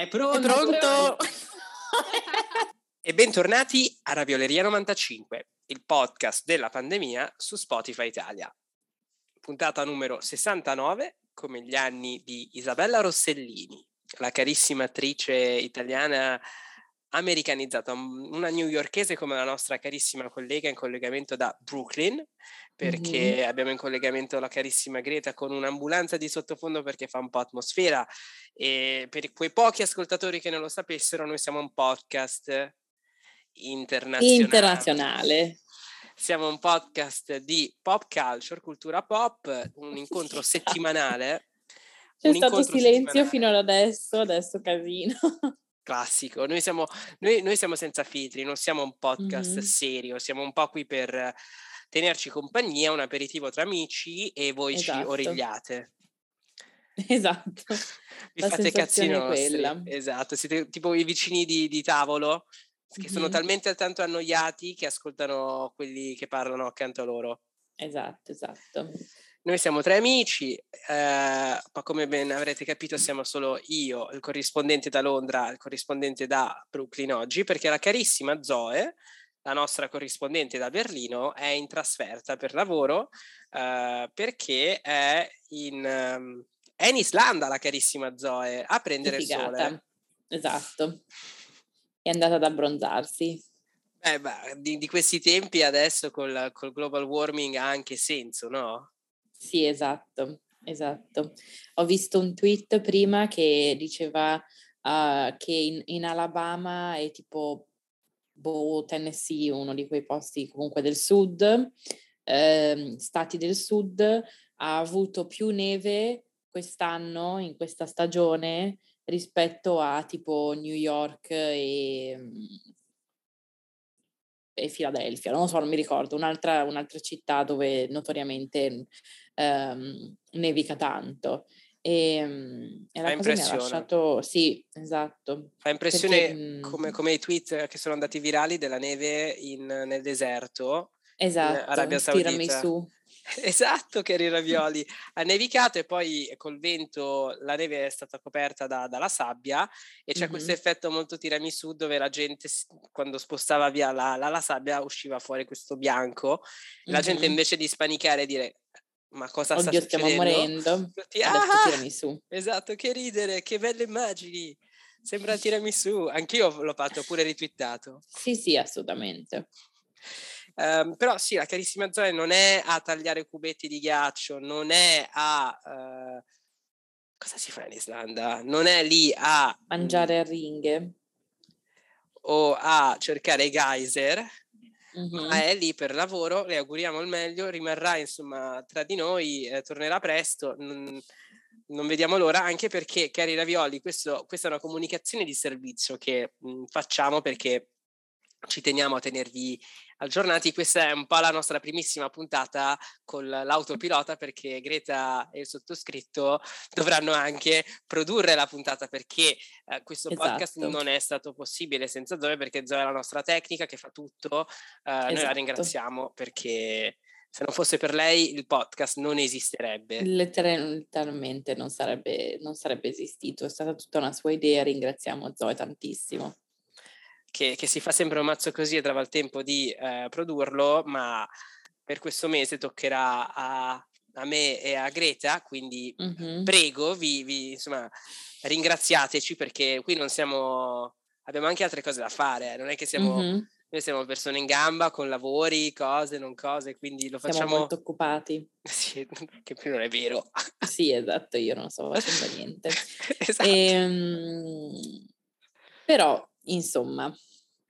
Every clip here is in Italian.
È pronto? È pronto? e bentornati a Ravioleria 95, il podcast della pandemia su Spotify Italia. Puntata numero 69, come gli anni di Isabella Rossellini, la carissima attrice italiana americanizzata, una newyorkese come la nostra carissima collega in collegamento da Brooklyn, perché mm-hmm. abbiamo in collegamento la carissima Greta con un'ambulanza di sottofondo perché fa un po' atmosfera e per quei pochi ascoltatori che non lo sapessero, noi siamo un podcast internazionale. Internazionale. Siamo un podcast di pop culture, cultura pop, un incontro settimanale. C'è un stato silenzio fino ad adesso, adesso casino classico. Noi siamo, noi, noi siamo, senza filtri, non siamo un podcast mm-hmm. serio, siamo un po' qui per tenerci compagnia, un aperitivo tra amici e voi esatto. ci origliate. Esatto. Vi La fate cazzi nostri. Quella. Esatto, siete tipo i vicini di, di tavolo che mm-hmm. sono talmente tanto annoiati che ascoltano quelli che parlano accanto a loro. Esatto, esatto. Noi siamo tre amici, eh, ma come ben avrete capito siamo solo io, il corrispondente da Londra, il corrispondente da Brooklyn oggi, perché la carissima Zoe, la nostra corrispondente da Berlino, è in trasferta per lavoro eh, perché è in, um, è in, Islanda la carissima Zoe a prendere il sole. Esatto, è andata ad abbronzarsi. Eh, beh, di, di, questi tempi adesso col, col global warming ha anche senso, no? Sì, esatto, esatto. Ho visto un tweet prima che diceva uh, che in, in, Alabama è tipo boh, Tennessee, uno di quei posti comunque del sud, eh, stati del sud, ha avuto più neve quest'anno, in questa stagione, rispetto a tipo New York e e Filadelfia, non so, non mi ricordo, un'altra, un'altra città dove notoriamente ehm, nevica tanto. E, e la cosa mi ha lasciato, sì, esatto. Fa impressione Perché, come, come, i tweet che sono andati virali della neve in, nel deserto. Esatto, in Arabia Saudita. tirami su. Esatto, che era i ravioli. Ha nevicato e poi col vento la neve è stata coperta da, dalla sabbia e c'è mm-hmm. questo effetto molto tiramisù dove la gente quando spostava via la, la, la sabbia usciva fuori questo bianco. Mm-hmm. La gente invece di spanicare e dire ma cosa Oddio, sta stiamo morendo. Tutti, ah, tiramisù. Esatto, che ridere, che belle immagini. Sembra tiramisù. Anch'io l'ho fatto, pure ritwittato. Sì, sì, assolutamente. Um, però sì, la carissima Zoe non è a tagliare cubetti di ghiaccio, non è a... Uh, cosa si fa in Islanda? Non è lì a... Mangiare a ringhe. O a cercare i geyser, mm-hmm. ma è lì per lavoro, le auguriamo il meglio, rimarrà insomma tra di noi, eh, tornerà presto. Non, non vediamo l'ora, anche perché, cari ravioli, questo, questa è una comunicazione di servizio che mh, facciamo perché ci teniamo a tenervi aggiornati. Questa è un po' la nostra primissima puntata con l'autopilota perché Greta e il sottoscritto dovranno anche produrre la puntata perché eh, questo esatto. podcast non è stato possibile senza Zoe perché Zoe è la nostra tecnica che fa tutto. Eh, esatto. Noi la esatto. ringraziamo perché se non fosse per lei il podcast non esisterebbe. Letteralmente non sarebbe, non sarebbe esistito, è stata tutta una sua idea, ringraziamo Zoe tantissimo che, che, si fa sempre un mazzo così e trova il tempo di eh, produrlo, ma per questo mese toccherà a, a me e a Greta, quindi mm-hmm. prego, vi, vi, insomma, ringraziateci perché qui non siamo, abbiamo anche altre cose da fare, eh. non è che siamo... Mm-hmm. Noi siamo persone in gamba con lavori, cose, non cose, quindi lo facciamo... Siamo molto occupati. Sì, che più non è vero. Sì, esatto, io non sto facendo niente. esatto. Ehm, però Insomma,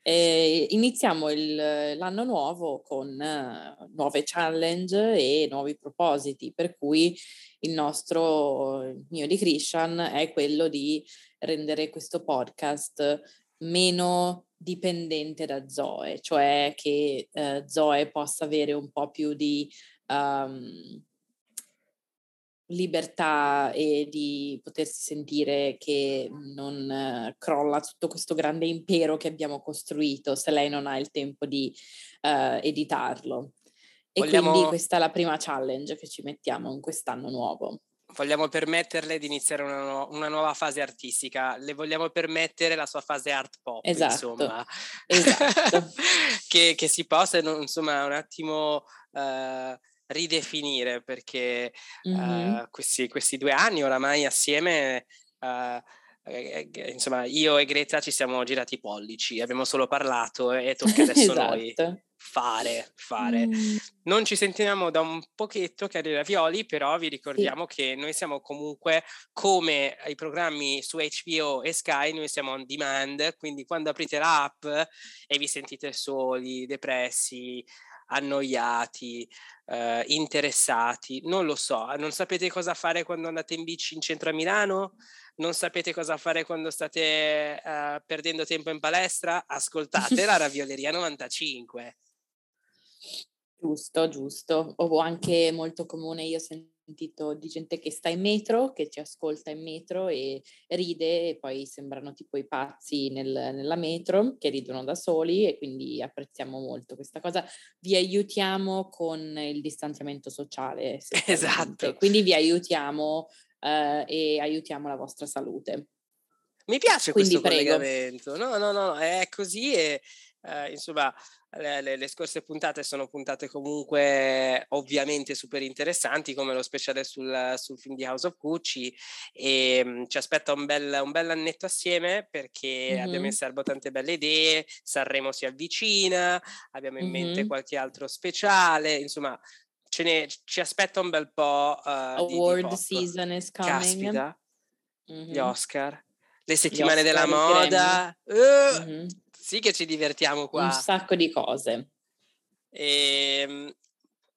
eh, iniziamo il, l'anno nuovo con eh, nuove challenge e nuovi propositi, per cui il nostro, il mio di Christian, è quello di rendere questo podcast meno dipendente da Zoe, cioè che eh, Zoe possa avere un po' più di um, libertà e di potersi sentire che non eh, crolla tutto questo grande impero che abbiamo costruito se lei non ha il tempo di uh, editarlo. E Vogliamo... quindi questa è la prima challenge che ci mettiamo in quest'anno nuovo. vogliamo permetterle di iniziare una, nu- una, nuova fase artistica, le vogliamo permettere la sua fase art pop, esatto. insomma, esatto. che, che, si possa insomma un attimo uh, ridefinire perché mm-hmm. uh, questi, questi, due anni oramai assieme uh, insomma, io e Greta ci siamo girati i pollici, abbiamo solo parlato e tocca adesso esatto. noi fare, fare. Mm. Non ci sentiamo da un pochetto che arriva Violi, però vi ricordiamo sì. che noi siamo comunque come i programmi su HBO e Sky, noi siamo on demand, quindi quando aprite l'app e vi sentite soli, depressi, annoiati, eh, interessati, non lo so, non sapete cosa fare quando andate in bici in centro a Milano? non sapete cosa fare quando state uh, perdendo tempo in palestra, ascoltate la Ravioleria 95. Giusto, giusto. O anche molto comune, io ho sentito di gente che sta in metro, che ci ascolta in metro e ride e poi sembrano tipo i pazzi nel, nella metro che ridono da soli e quindi apprezziamo molto questa cosa. Vi aiutiamo con il distanziamento sociale. Esatto. Quindi vi aiutiamo eh, e aiutiamo la vostra salute. Mi piace Quindi, questo prego. collegamento, no, no, no, è così e eh, insomma le, le, le, scorse puntate sono puntate comunque ovviamente super interessanti come lo speciale sul, sul film di House of Gucci e mh, ci aspetta un bel, un bel annetto assieme perché mm-hmm. abbiamo in serbo tante belle idee, Sanremo si avvicina, abbiamo in mm-hmm. mente qualche altro speciale, insomma ce ne, ci aspetta un bel po'. Uh, Award di, di season is coming. Caspita, mm-hmm. gli Oscar, le settimane Oscar, della moda. Uh. Sì che ci divertiamo qua. Un sacco di cose. E, ehm,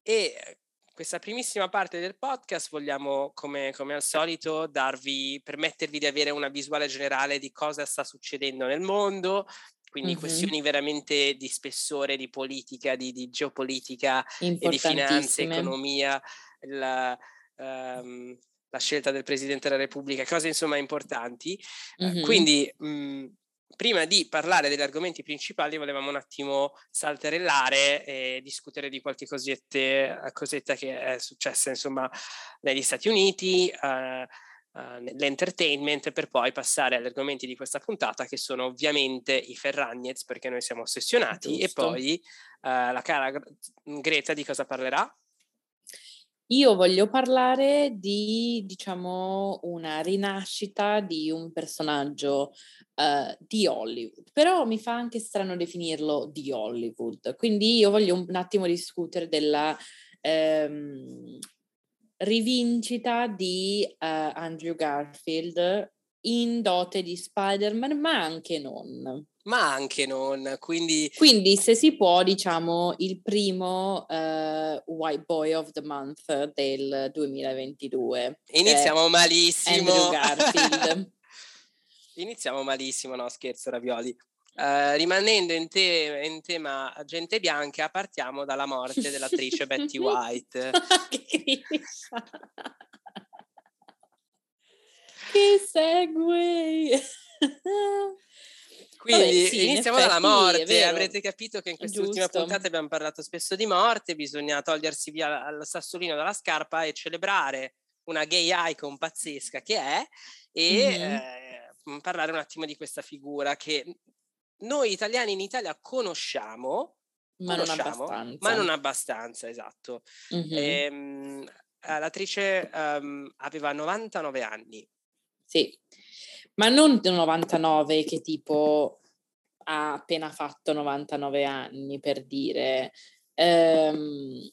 e questa primissima parte del podcast vogliamo, come, come, al solito, darvi, permettervi di avere una visuale generale di cosa sta succedendo nel mondo, quindi mm-hmm. questioni veramente di spessore, di politica, di, di geopolitica e di finanza, economia, la, um, la, scelta del Presidente della Repubblica, cose insomma importanti. Mm-hmm. quindi mh, mhmm, prima di parlare degli argomenti principali volevamo un attimo salterellare e discutere di qualche cosetta, cosetta che è successa insomma negli Stati Uniti. Uh, uh, l'entertainment per poi passare agli argomenti di questa puntata che sono ovviamente i Ferragnez perché noi siamo ossessionati Giusto. e poi uh, la cara Greta di cosa parlerà? Io voglio parlare di, diciamo, una rinascita di un personaggio uh, di Hollywood, però mi fa anche strano definirlo di Hollywood, quindi io voglio un, attimo discutere della ehm, rivincita di uh, Andrew Garfield in dote di Spider-Man, ma anche non. Ma anche non, quindi... Quindi se si può, diciamo, il primo uh, White Boy of the Month del 2022. Iniziamo malissimo. Andrew Garfield. Iniziamo malissimo, no scherzo, Ravioli. Uh, rimanendo in, te- in, tema gente bianca, partiamo dalla morte dell'attrice Betty White. che segue! Quindi Vabbè, sì, iniziamo dalla morte. Avrete capito che in quest'ultima Giusto. puntata abbiamo parlato spesso di morte. Bisogna togliersi via il sassolino dalla scarpa e celebrare una gay icon pazzesca che è e mm-hmm. eh, parlare un attimo di questa figura che noi italiani in Italia conosciamo, ma conosciamo, non abbastanza. Ma non abbastanza, esatto. Mm-hmm. Ehm, eh, l'attrice um, aveva 99 anni. Sì, ma non 99 che tipo ha appena fatto 99 anni, per dire, ehm,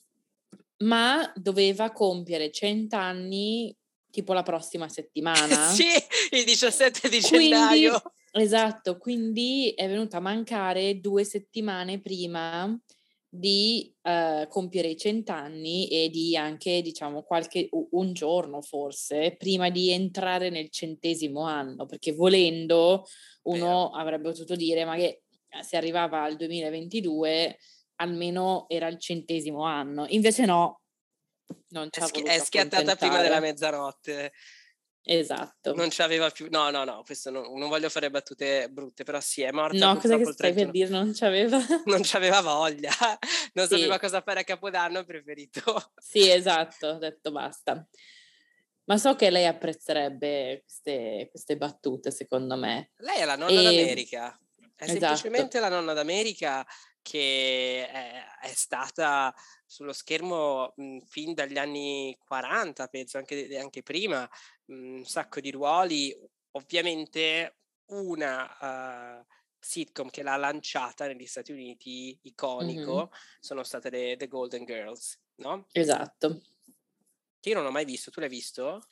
ma doveva compiere 100 anni tipo la prossima settimana. sì, il 17 di gennaio. Esatto, quindi è venuta a mancare due settimane prima di uh, compiere i cent'anni e di anche, diciamo, qualche, un giorno forse, prima di entrare nel centesimo anno, perché volendo uno Vero. avrebbe potuto dire ma che eh, se arrivava al 2022 almeno era il centesimo anno, invece no, non ci è, schi- è schiattata prima della mezzanotte. Esatto. Non c'aveva più, no, no, no, questo non, non voglio fare battute brutte, però sì, è morta. No, cosa che stai per dire? Non c'aveva. non c'aveva voglia, non sì. sapeva cosa fare a Capodanno, ha preferito. Sì, esatto, ho detto basta. Ma so che lei apprezzerebbe queste, queste battute, secondo me. Lei è la nonna e... d'America. È esatto. semplicemente la nonna d'America che è, è stata sullo schermo mh, fin dagli anni 40, penso anche, anche prima, un sacco di ruoli. Ovviamente una uh, sitcom che l'ha lanciata negli Stati Uniti, iconico, mm-hmm. sono state le, The Golden Girls, no? Esatto. Che io non ho mai visto, tu l'hai visto?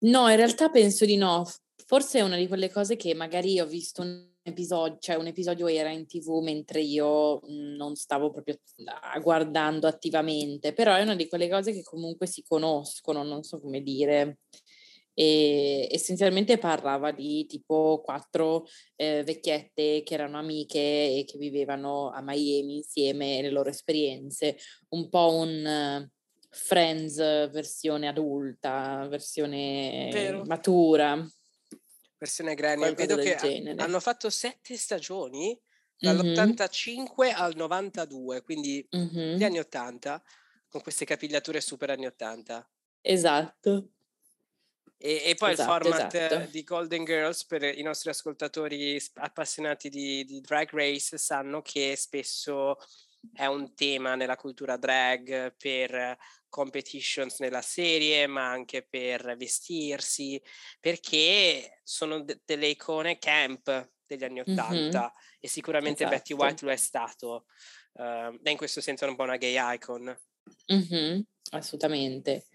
No, in realtà penso di no. Forse è una di quelle cose che magari ho visto un episodio, cioè un episodio era in tv mentre io non stavo proprio guardando attivamente, però è una di quelle cose che comunque si conoscono, non so come dire. E essenzialmente parlava di tipo quattro eh, vecchiette che erano amiche e che vivevano a Miami insieme le loro esperienze, un po' un Friends versione adulta, versione Vero. matura. Versione Granny. Vedo che genere. hanno fatto sette stagioni dall'85 mm-hmm. al 92, quindi mm-hmm. gli anni 80, con queste capigliature super anni 80. Esatto. E, e poi esatto, il format esatto. di Golden Girls per i nostri ascoltatori appassionati di, di drag race sanno che spesso è un tema nella cultura drag per competitions nella serie, ma anche per vestirsi, perché sono de- delle icone camp degli anni Ottanta mm-hmm. e sicuramente esatto. Betty White lo è stato. Uh, in questo senso è un po' una gay icon. Mm-hmm. Assolutamente.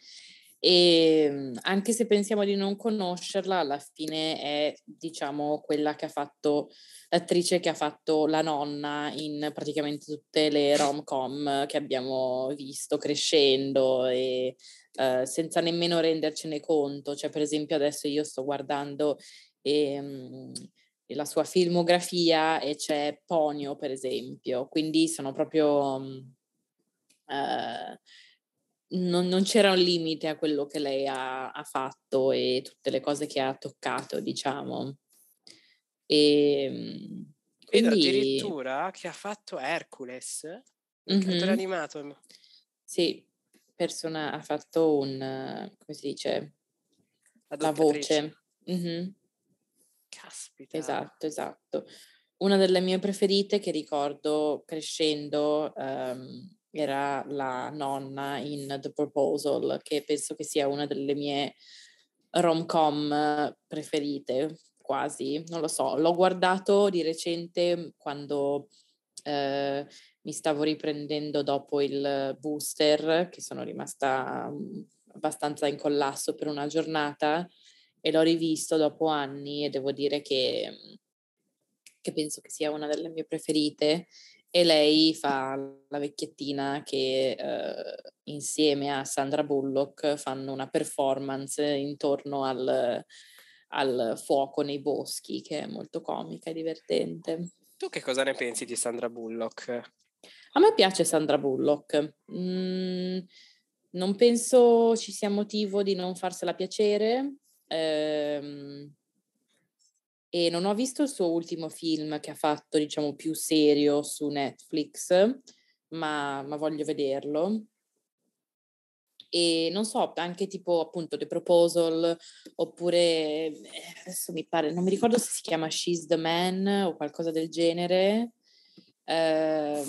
E ehm, anche se pensiamo di non conoscerla, alla fine è, diciamo, quella che ha fatto, l'attrice che ha fatto la nonna in praticamente tutte le rom-com che abbiamo visto crescendo e uh, senza nemmeno rendercene conto. Cioè, per esempio, adesso io sto guardando ehm, la sua filmografia e c'è Ponio, per esempio, quindi sono proprio... Uh, non, non, c'era un limite a quello che lei ha, ha, fatto e tutte le cose che ha toccato, diciamo. E, ehm, quindi... addirittura che ha fatto Hercules, un mm-hmm. cartone animato. Sì, persona, ha fatto un, come si dice, la, la voce. Mm-hmm. Caspita. Esatto, esatto. Una delle mie preferite che ricordo crescendo um, era la nonna in The Proposal, che penso che sia una delle mie rom-com preferite, quasi, non lo so. L'ho guardato di recente quando eh, mi stavo riprendendo dopo il booster, che sono rimasta mm, abbastanza in collasso per una giornata e l'ho rivisto dopo anni e devo dire che, che penso che sia una delle mie preferite e lei fa la vecchiettina che eh, insieme a Sandra Bullock fanno una performance intorno al, al, fuoco nei boschi che è molto comica e divertente. Tu che cosa ne pensi di Sandra Bullock? A me piace Sandra Bullock. Mm, non penso ci sia motivo di non farsela piacere. Eh, e non ho visto il suo ultimo film che ha fatto, diciamo, più serio su Netflix, ma, ma voglio vederlo. E non so, anche tipo appunto The Proposal, oppure eh, adesso mi pare, non mi ricordo se si chiama She's the Man o qualcosa del genere, eh,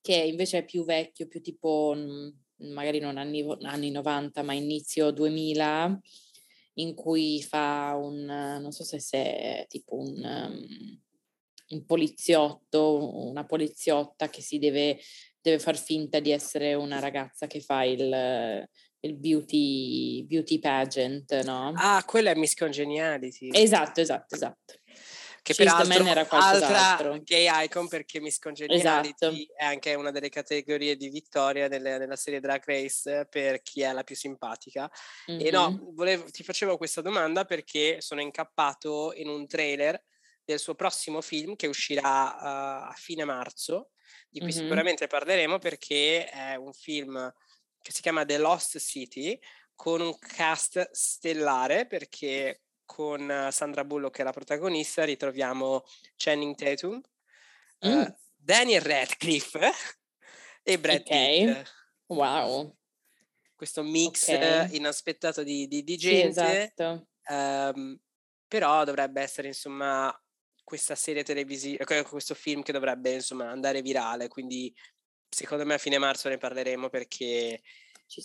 che invece è più vecchio, più tipo mm, magari non anni, anni 90, ma inizio 2000 in cui fa un, non so se è tipo un, um, un poliziotto, una poliziotta che si deve, deve, far finta di essere una ragazza che fa il, il beauty, beauty pageant, no? Ah, quella è Miss Congeniality. Esatto, esatto, esatto che peraltro era altra gay icon perché Miss Congeniality esatto. è anche una delle categorie di vittoria nelle, nella serie Drag Race per chi è la più simpatica. Mm-hmm. E no, volevo, ti facevo questa domanda perché sono incappato in un trailer del suo prossimo film che uscirà uh, a fine marzo, di cui mm-hmm. sicuramente parleremo perché è un film che si chiama The Lost City con un cast stellare perché con Sandra Bullock che è la protagonista ritroviamo Channing Tatum, mm. uh, Daniel Radcliffe e Brad okay. Pitt. Wow. questo mix okay. inaspettato di, di, di gente. Sì, esatto. Um, però dovrebbe essere insomma questa serie televisiva, questo film che dovrebbe insomma andare virale, quindi secondo me a fine marzo ne parleremo perché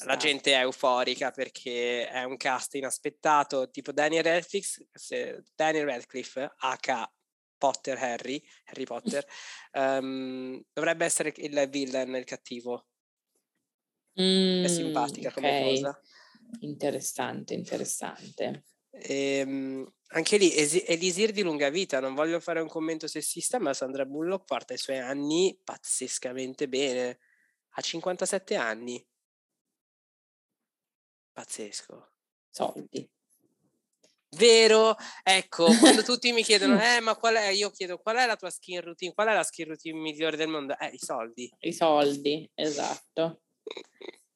la gente è euforica perché è un cast inaspettato, tipo Daniel Radcliffe, Daniel Radcliffe H. Potter Harry, Harry Potter, um, dovrebbe essere il villain, il cattivo. Mm, è simpatica okay. come cosa. Interessante, interessante. E, um, anche lì, Elisir di lunga vita, non voglio fare un commento sessista, ma Sandra Bullock porta i suoi anni pazzescamente bene. Ha 57 anni. Pazzesco. Soldi. Vero? Ecco, quando tutti mi chiedono, eh, ma qual è? Io chiedo, qual è la tua skin routine? Qual è la skin routine migliore del mondo? Eh, i soldi. I soldi, esatto.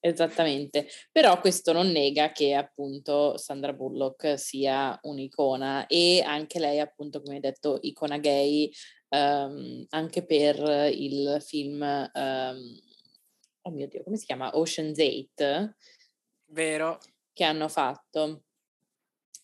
Esattamente, però questo non nega che appunto Sandra Bullock sia un'icona e anche lei appunto come hai detto icona gay um, anche per il film um, oh mio dio come si chiama Ocean's 8 vero. che hanno fatto.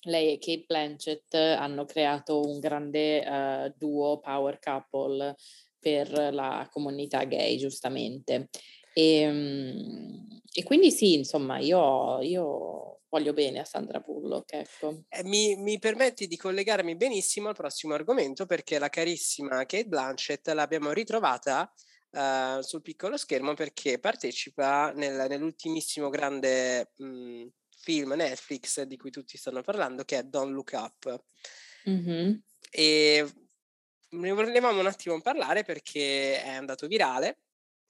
Lei e Kate Blanchett hanno creato un grande uh, duo power couple per la comunità gay giustamente. E, ehm, e quindi sì, insomma, io, io voglio bene a Sandra Bullock, ecco. Eh, mi, mi, permetti di collegarmi benissimo al prossimo argomento perché la carissima Kate Blanchett l'abbiamo ritrovata uh, sul piccolo schermo perché partecipa nel, nell'ultimissimo grande mh, mhmm, film Netflix di cui tutti stanno parlando che è Don't Look Up. Mm-hmm. E ne volevamo un attimo parlare perché è andato virale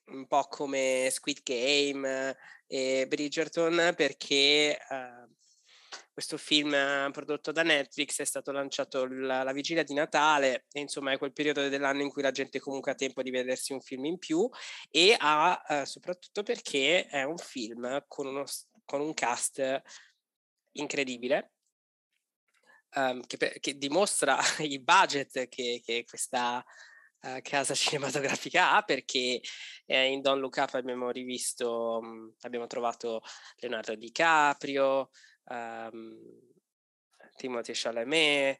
un po' come Squid Game e Bridgerton perché uh, questo film prodotto da Netflix è stato lanciato la, la, vigilia di Natale e insomma è quel periodo dell'anno in cui la gente comunque ha tempo di vedersi un film in più e ha uh, soprattutto perché è un film con, uno, con un cast incredibile um, che, che, dimostra il budget che, che questa uh, casa cinematografica ha perché eh, in Don Look Up abbiamo rivisto, mhmm, abbiamo trovato Leonardo DiCaprio, um, Timothy Chalamet,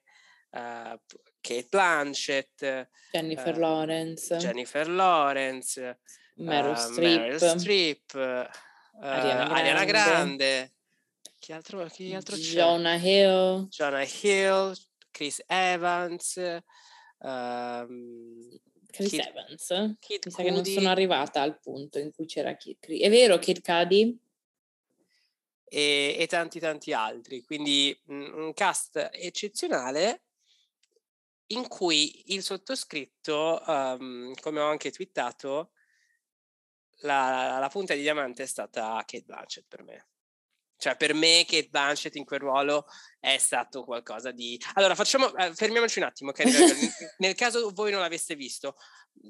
uh, Kate Blanchett, Jennifer uh, Lawrence, Jennifer Lawrence, Meryl Streep, Meryl Streep Ariana Grande. Ariana Grande. Chi altro, chi altro c'è? Jonah Hill. Jonah Hill, Chris Evans, Um, Chris Kid, Evans? Kid Mi sa che non sono arrivata al punto in cui c'era Kid È vero Kid Cudi? E, e, tanti tanti altri. Quindi un cast eccezionale in cui il sottoscritto, um, come ho anche twittato, la, la, punta di diamante è stata Kate Blanchett per me. Cioè, per me Kate Blanchett in quel ruolo è stato qualcosa di... Allora, facciamo... Eh, fermiamoci un attimo, okay? Nel caso voi non l'aveste visto,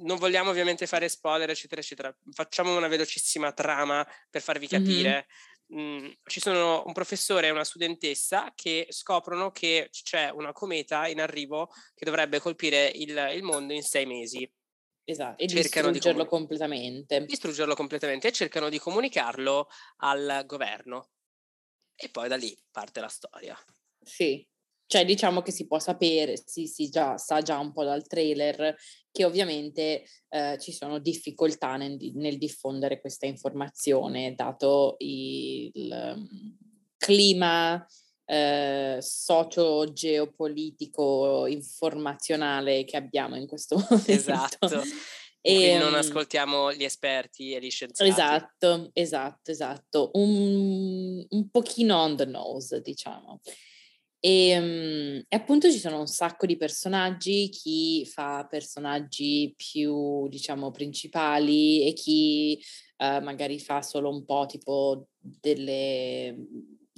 non vogliamo ovviamente fare spoiler, eccetera, eccetera. Facciamo una velocissima trama per farvi capire. Mm-hmm. Mm, ci sono un professore e una studentessa che scoprono che c'è una cometa in arrivo che dovrebbe colpire il, il mondo in sei mesi. Esatto, e cercano distruggerlo di comun- completamente. Distruggerlo completamente e cercano di comunicarlo al governo e poi da lì parte la storia. Sì, cioè diciamo che si può sapere, si, si già, sa già un po' dal trailer che ovviamente eh, ci sono difficoltà nel, nel, diffondere questa informazione dato il, mm, clima eh, socio-geopolitico informazionale che abbiamo in questo momento. Esatto. E non ehm ascoltiamo gli esperti e gli scienziati. Esatto, esatto, esatto. Un, un pochino on the nose, diciamo. E, ehm, e, appunto ci sono un sacco di personaggi, chi fa personaggi più, diciamo, principali e chi uh, magari fa solo un po' tipo delle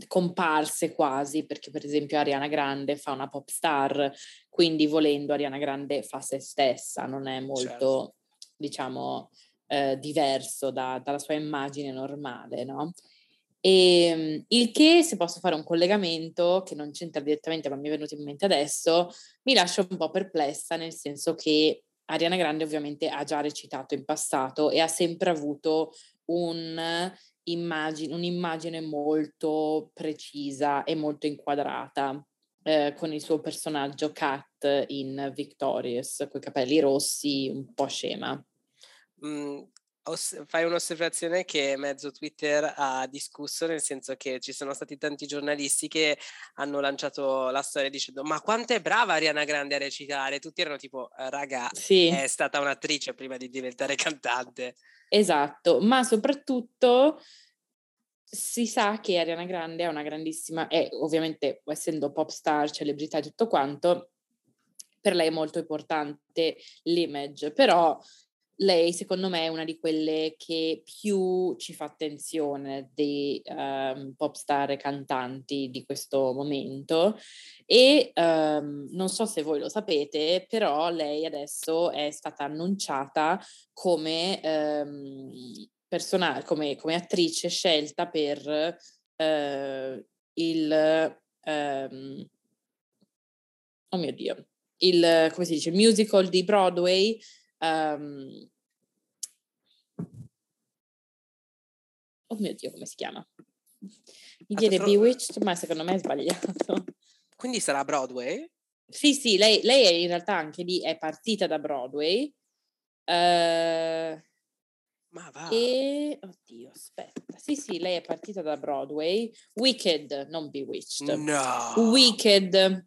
comparse quasi, perché per esempio Ariana Grande fa una pop star, quindi volendo Ariana Grande fa se stessa, non è molto... Certo diciamo, eh, diverso da, dalla sua immagine normale, no? E ehm, il che, se posso fare un collegamento che non c'entra direttamente, ma mi è venuto in mente adesso, mi lascia un po' perplessa, nel senso che Ariana Grande ovviamente ha già recitato in passato e ha sempre avuto un immagine, un'immagine molto precisa e molto inquadrata eh, con il suo personaggio Kat in Victorious, con i capelli rossi, un po' scema. Mm, oss- fai un'osservazione che mezzo Twitter ha discusso, nel senso che ci sono stati tanti giornalisti che hanno lanciato la storia dicendo ma quanto è brava Ariana Grande a recitare? Tutti erano tipo, raga, sì. è stata un'attrice prima di diventare cantante. Esatto, ma soprattutto si sa che Ariana Grande è una grandissima, e ovviamente essendo pop star, celebrità e tutto quanto, per lei è molto importante l'image, però lei secondo me è una di quelle che più ci fa attenzione dei um, pop star e cantanti di questo momento e um, non so se voi lo sapete, però lei adesso è stata annunciata come, um, persona- come, come attrice scelta per uh, il... oh mio Dio, il, come si dice, musical di Broadway Um, oh mio Dio, come si chiama? Mi viene tro- Bewitched, ma secondo me è sbagliato. Quindi sarà Broadway? Sì, sì, lei, lei è in realtà anche lì è partita da Broadway. Uh, ma va. E, oddio, aspetta. Sì, sì, lei è partita da Broadway. Wicked, non Bewitched. No. Wicked.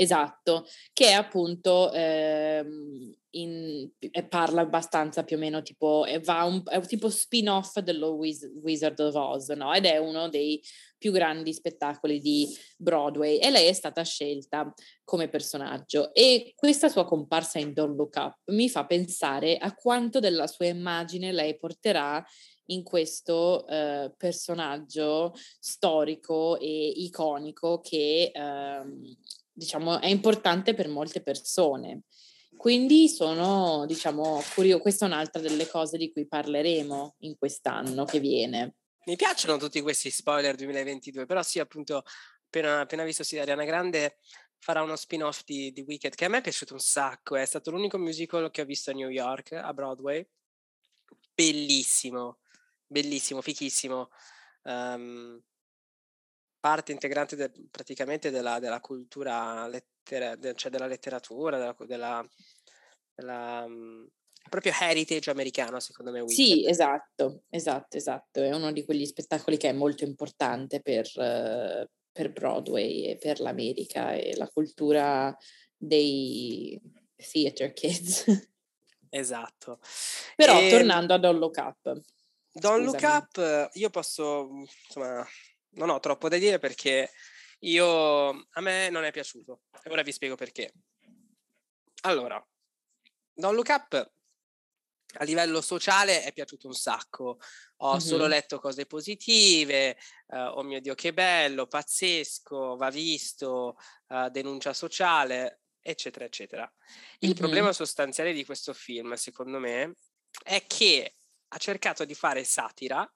Esatto, che appunto ehm, in, parla abbastanza più o meno tipo, va un, è un tipo spin-off dello Wiz, Wizard of Oz, no? Ed è uno dei più grandi spettacoli di Broadway e lei è stata scelta come personaggio e questa sua comparsa in Don't Look Up mi fa pensare a quanto della sua immagine lei porterà in questo eh, personaggio storico e iconico che ehm, diciamo, è importante per molte persone. Quindi sono, diciamo, curioso, questa è un'altra delle cose di cui parleremo in quest'anno che viene. Mi piacciono tutti questi spoiler 2022, però sì, appunto, appena, appena visto sì, Ariana Grande farà uno spin-off di, di Wicked, che a me è piaciuto un sacco, è stato l'unico musical che ho visto a New York, a Broadway. Bellissimo, bellissimo, fichissimo. Um, parte integrante de, praticamente della, della cultura, lettera, de, cioè della letteratura, della, della, della um, proprio heritage americano, secondo me. Weekend. Sì, esatto, esatto, esatto. È uno di quegli spettacoli che è molto importante per, per Broadway e per l'America e la cultura dei theater kids. Esatto. Però e... tornando a Don't Look Up. Don't Look Up, io posso, insomma, non ho troppo da dire perché io, a me non è piaciuto. E ora vi spiego perché. Allora, Don't Look Up a livello sociale è piaciuto un sacco. Ho mm-hmm. solo letto cose positive, uh, oh mio Dio che bello, pazzesco, va visto, uh, denuncia sociale, eccetera, eccetera. Il mm-hmm. problema sostanziale di questo film, secondo me, è che ha cercato di fare satira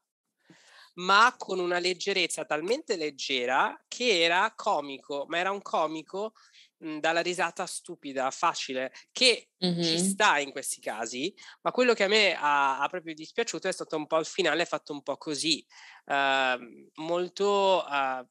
ma con una leggerezza talmente leggera che era comico, ma era un comico mh, dalla risata stupida, facile, che mm-hmm. ci sta in questi casi, ma quello che a me ha, ha, proprio dispiaciuto è stato un po' il finale fatto un po' così, uh, molto... Uh,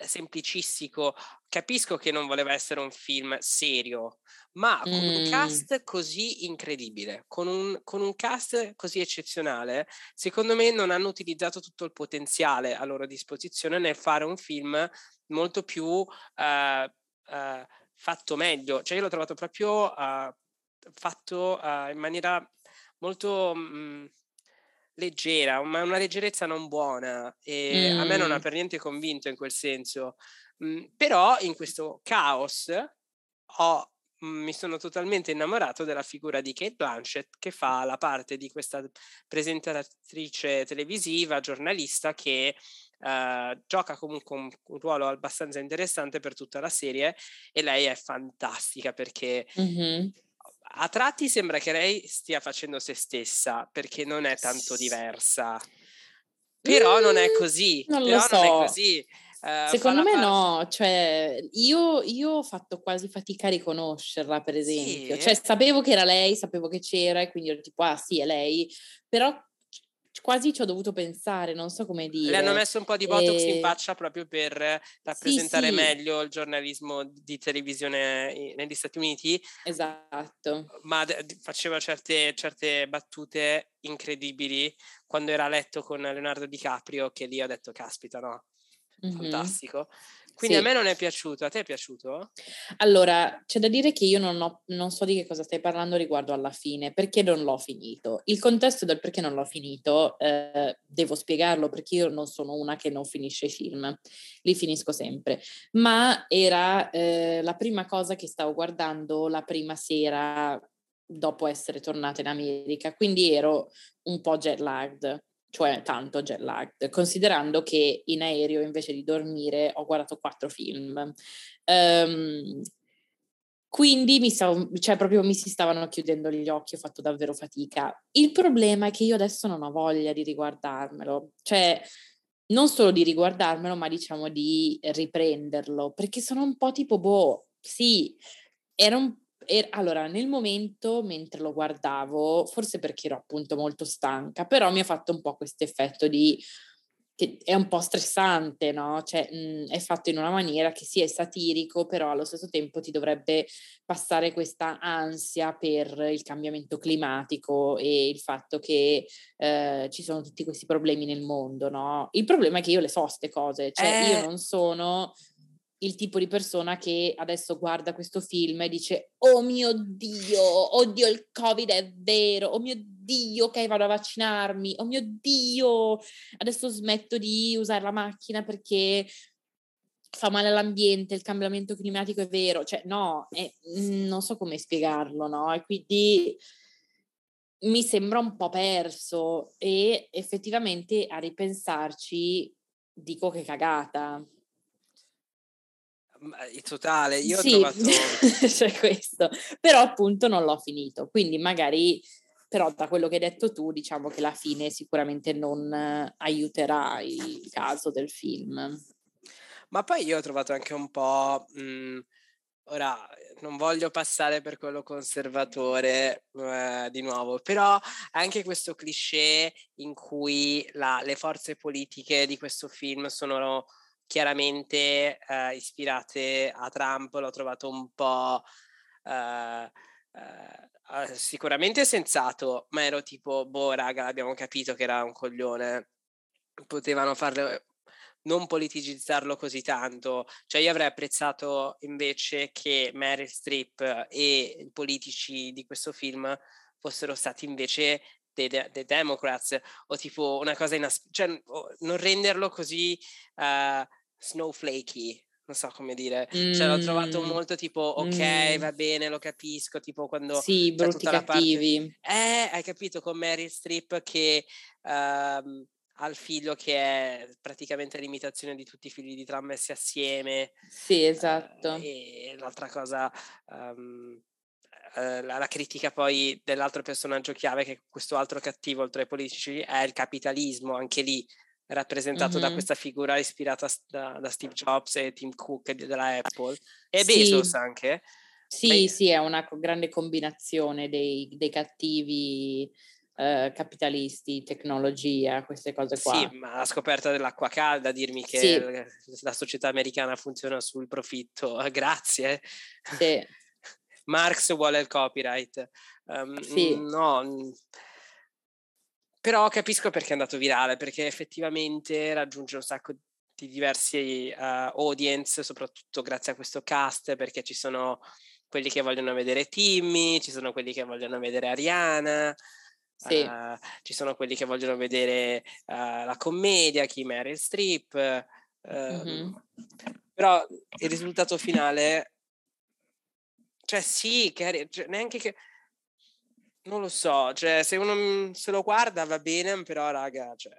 semplicistico. Capisco che non voleva essere un film serio, ma con mm. un cast così incredibile, con un, con un, cast così eccezionale, secondo me non hanno utilizzato tutto il potenziale a loro disposizione nel fare un film molto più uh, uh, fatto meglio. Cioè io l'ho trovato proprio uh, fatto in maniera molto... Mh, mm, leggera, ma una leggerezza non buona e mm. a me non ha per niente convinto in quel senso. Mm, però in questo caos ho mm, mi sono totalmente innamorato della figura di Kate Blanchett che fa la parte di questa presentatrice televisiva, giornalista che uh, gioca comunque un, un, ruolo abbastanza interessante per tutta la serie e lei è fantastica perché mm-hmm a tratti sembra che lei stia facendo se stessa perché non è tanto diversa. Però mm, non è così. Non lo so. Non è così. Uh, Secondo me parte... no, cioè io, io, ho fatto quasi fatica a riconoscerla, per esempio. Sì. Cioè sapevo che era lei, sapevo che c'era e quindi ero tipo, ah sì, è lei. Però quasi ci ho dovuto pensare, non so come dire. Le hanno messo un po' di botox e... in faccia proprio per rappresentare sì, sì. meglio il giornalismo di televisione negli Stati Uniti. Esatto. Ma faceva certe, certe battute incredibili quando era a letto con Leonardo DiCaprio, che lì ho detto, caspita, no? Mm-hmm. Fantastico. Quindi sì. a me non è piaciuto, a te è piaciuto? Allora, c'è da dire che io non, ho, non, so di che cosa stai parlando riguardo alla fine, perché non l'ho finito. Il contesto del perché non l'ho finito, eh, devo spiegarlo perché io non sono una che non finisce i film, li finisco sempre, ma era eh, la prima cosa che stavo guardando la prima sera dopo essere tornata in America, quindi ero un po' jet lagged cioè tanto jet lagged, considerando che in aereo invece di dormire ho guardato quattro film. Um, quindi mi, stavo, cioè proprio mi si stavano chiudendo gli occhi, ho fatto davvero fatica. Il problema è che io adesso non ho voglia di riguardarmelo, cioè non solo di riguardarmelo, ma diciamo di riprenderlo, perché sono un po' tipo, boh, sì, era un e, allora, nel momento, mentre lo guardavo, forse perché ero appunto molto stanca, però mi ha fatto un po' questo effetto di che è un po' stressante, no? Cioè, mh, mhmm, è fatto in una maniera che sì, è satirico, però allo stesso tempo ti dovrebbe passare questa ansia per il cambiamento climatico e il fatto che eh, ci sono tutti questi problemi nel mondo, no? Il problema è che io le so queste cose, cioè eh... io non sono il tipo di persona che adesso guarda questo film e dice oh mio Dio, oddio il Covid è vero, oh mio Dio, ok vado a vaccinarmi, oh mio Dio, adesso smetto di usare la macchina perché fa male all'ambiente, il cambiamento climatico è vero, cioè no, mm, non so come spiegarlo, no? E quindi mi sembra un po' perso e effettivamente a ripensarci dico che cagata, in totale, io sì, ho trovato... c'è questo, però appunto non l'ho finito, quindi magari, però da quello che hai detto tu, diciamo che la fine sicuramente non aiuterà il caso del film. Ma poi io ho trovato anche un po'... Mh, mhmm, ora, non voglio passare per quello conservatore eh, di nuovo, però anche questo cliché in cui la, le forze politiche di questo film sono chiaramente eh, ispirate a Trump, l'ho trovato un po' eh, eh, sicuramente sensato, ma ero tipo, boh raga, abbiamo capito che era un coglione, potevano farlo non politicizzarlo così tanto. Cioè io avrei apprezzato invece che Meryl Streep e i politici di questo film fossero stati invece dei, dei Democrats o tipo una cosa inaspettata, cioè non renderlo così uh, snowflakey, non so come dire, mm. cioè l'ho trovato mm. molto tipo ok mm. va bene lo capisco tipo quando sì brutti cattivi parte... eh hai capito con Mary Strip che um, ha il figlio che è praticamente l'imitazione di tutti i figli di Trump messi assieme sì esatto uh, e l'altra cosa um, uh, la, la, critica poi dell'altro personaggio chiave che questo altro cattivo oltre ai politici è il capitalismo anche lì rappresentato mm-hmm. da questa figura ispirata da, da, Steve Jobs e Tim Cook della Apple e sì. Bezos anche. Sì, Beh. sì, è una grande combinazione dei, dei cattivi eh, capitalisti, tecnologia, queste cose qua. Sì, ma la scoperta dell'acqua calda, dirmi che sì. la società americana funziona sul profitto, grazie. Sì. Marx vuole il copyright. Um, sì. No, però capisco perché è andato virale, perché effettivamente raggiunge un sacco di diversi uh, audience, soprattutto grazie a questo cast, perché ci sono quelli che vogliono vedere Timmy, ci sono quelli che vogliono vedere Ariana, sì. uh, ci sono quelli che vogliono vedere uh, la commedia, chi Meryl Streep. Mm-hmm. Però il risultato finale, cioè sì, che, cioè, neanche che non lo so, cioè se uno se lo guarda va bene, però raga, cioè,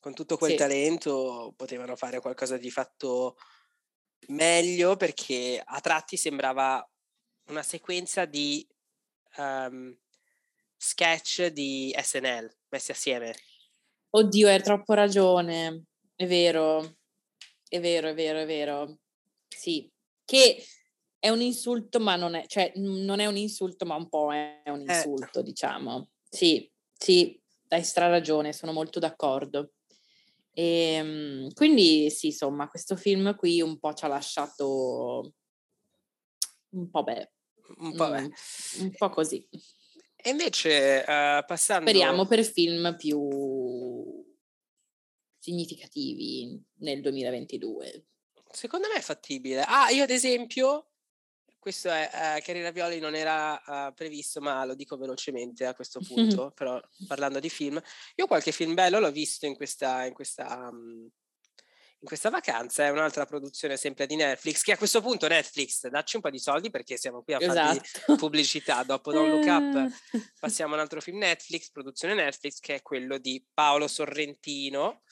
con tutto quel sì. talento potevano fare qualcosa di fatto meglio perché a tratti sembrava una sequenza di um, sketch di SNL messi assieme. Oddio, hai troppo ragione, è vero, è vero, è vero, è vero. Sì, che è un insulto, ma non è, cioè, non è un insulto, ma un po' è un eh. insulto, eh. diciamo. Sì, sì, hai stra ragione, sono molto d'accordo. E, ehm, quindi sì, insomma, questo film qui un po' ci ha lasciato un po' beh. Un po', beh. un po' così. E invece, uh, passando... Speriamo per film più significativi nel 2022. Secondo me è fattibile. Ah, io ad esempio, questo è, uh, Carina Violi non era uh, previsto, ma lo dico velocemente a questo punto, però parlando di film, io qualche film bello l'ho visto in questa, in questa um, in questa vacanza è un'altra produzione sempre di Netflix, che a questo punto Netflix dacci un po' di soldi perché siamo qui a esatto. fare pubblicità. Dopo Don't Look Up passiamo a un altro film Netflix, produzione Netflix, che è quello di Paolo Sorrentino.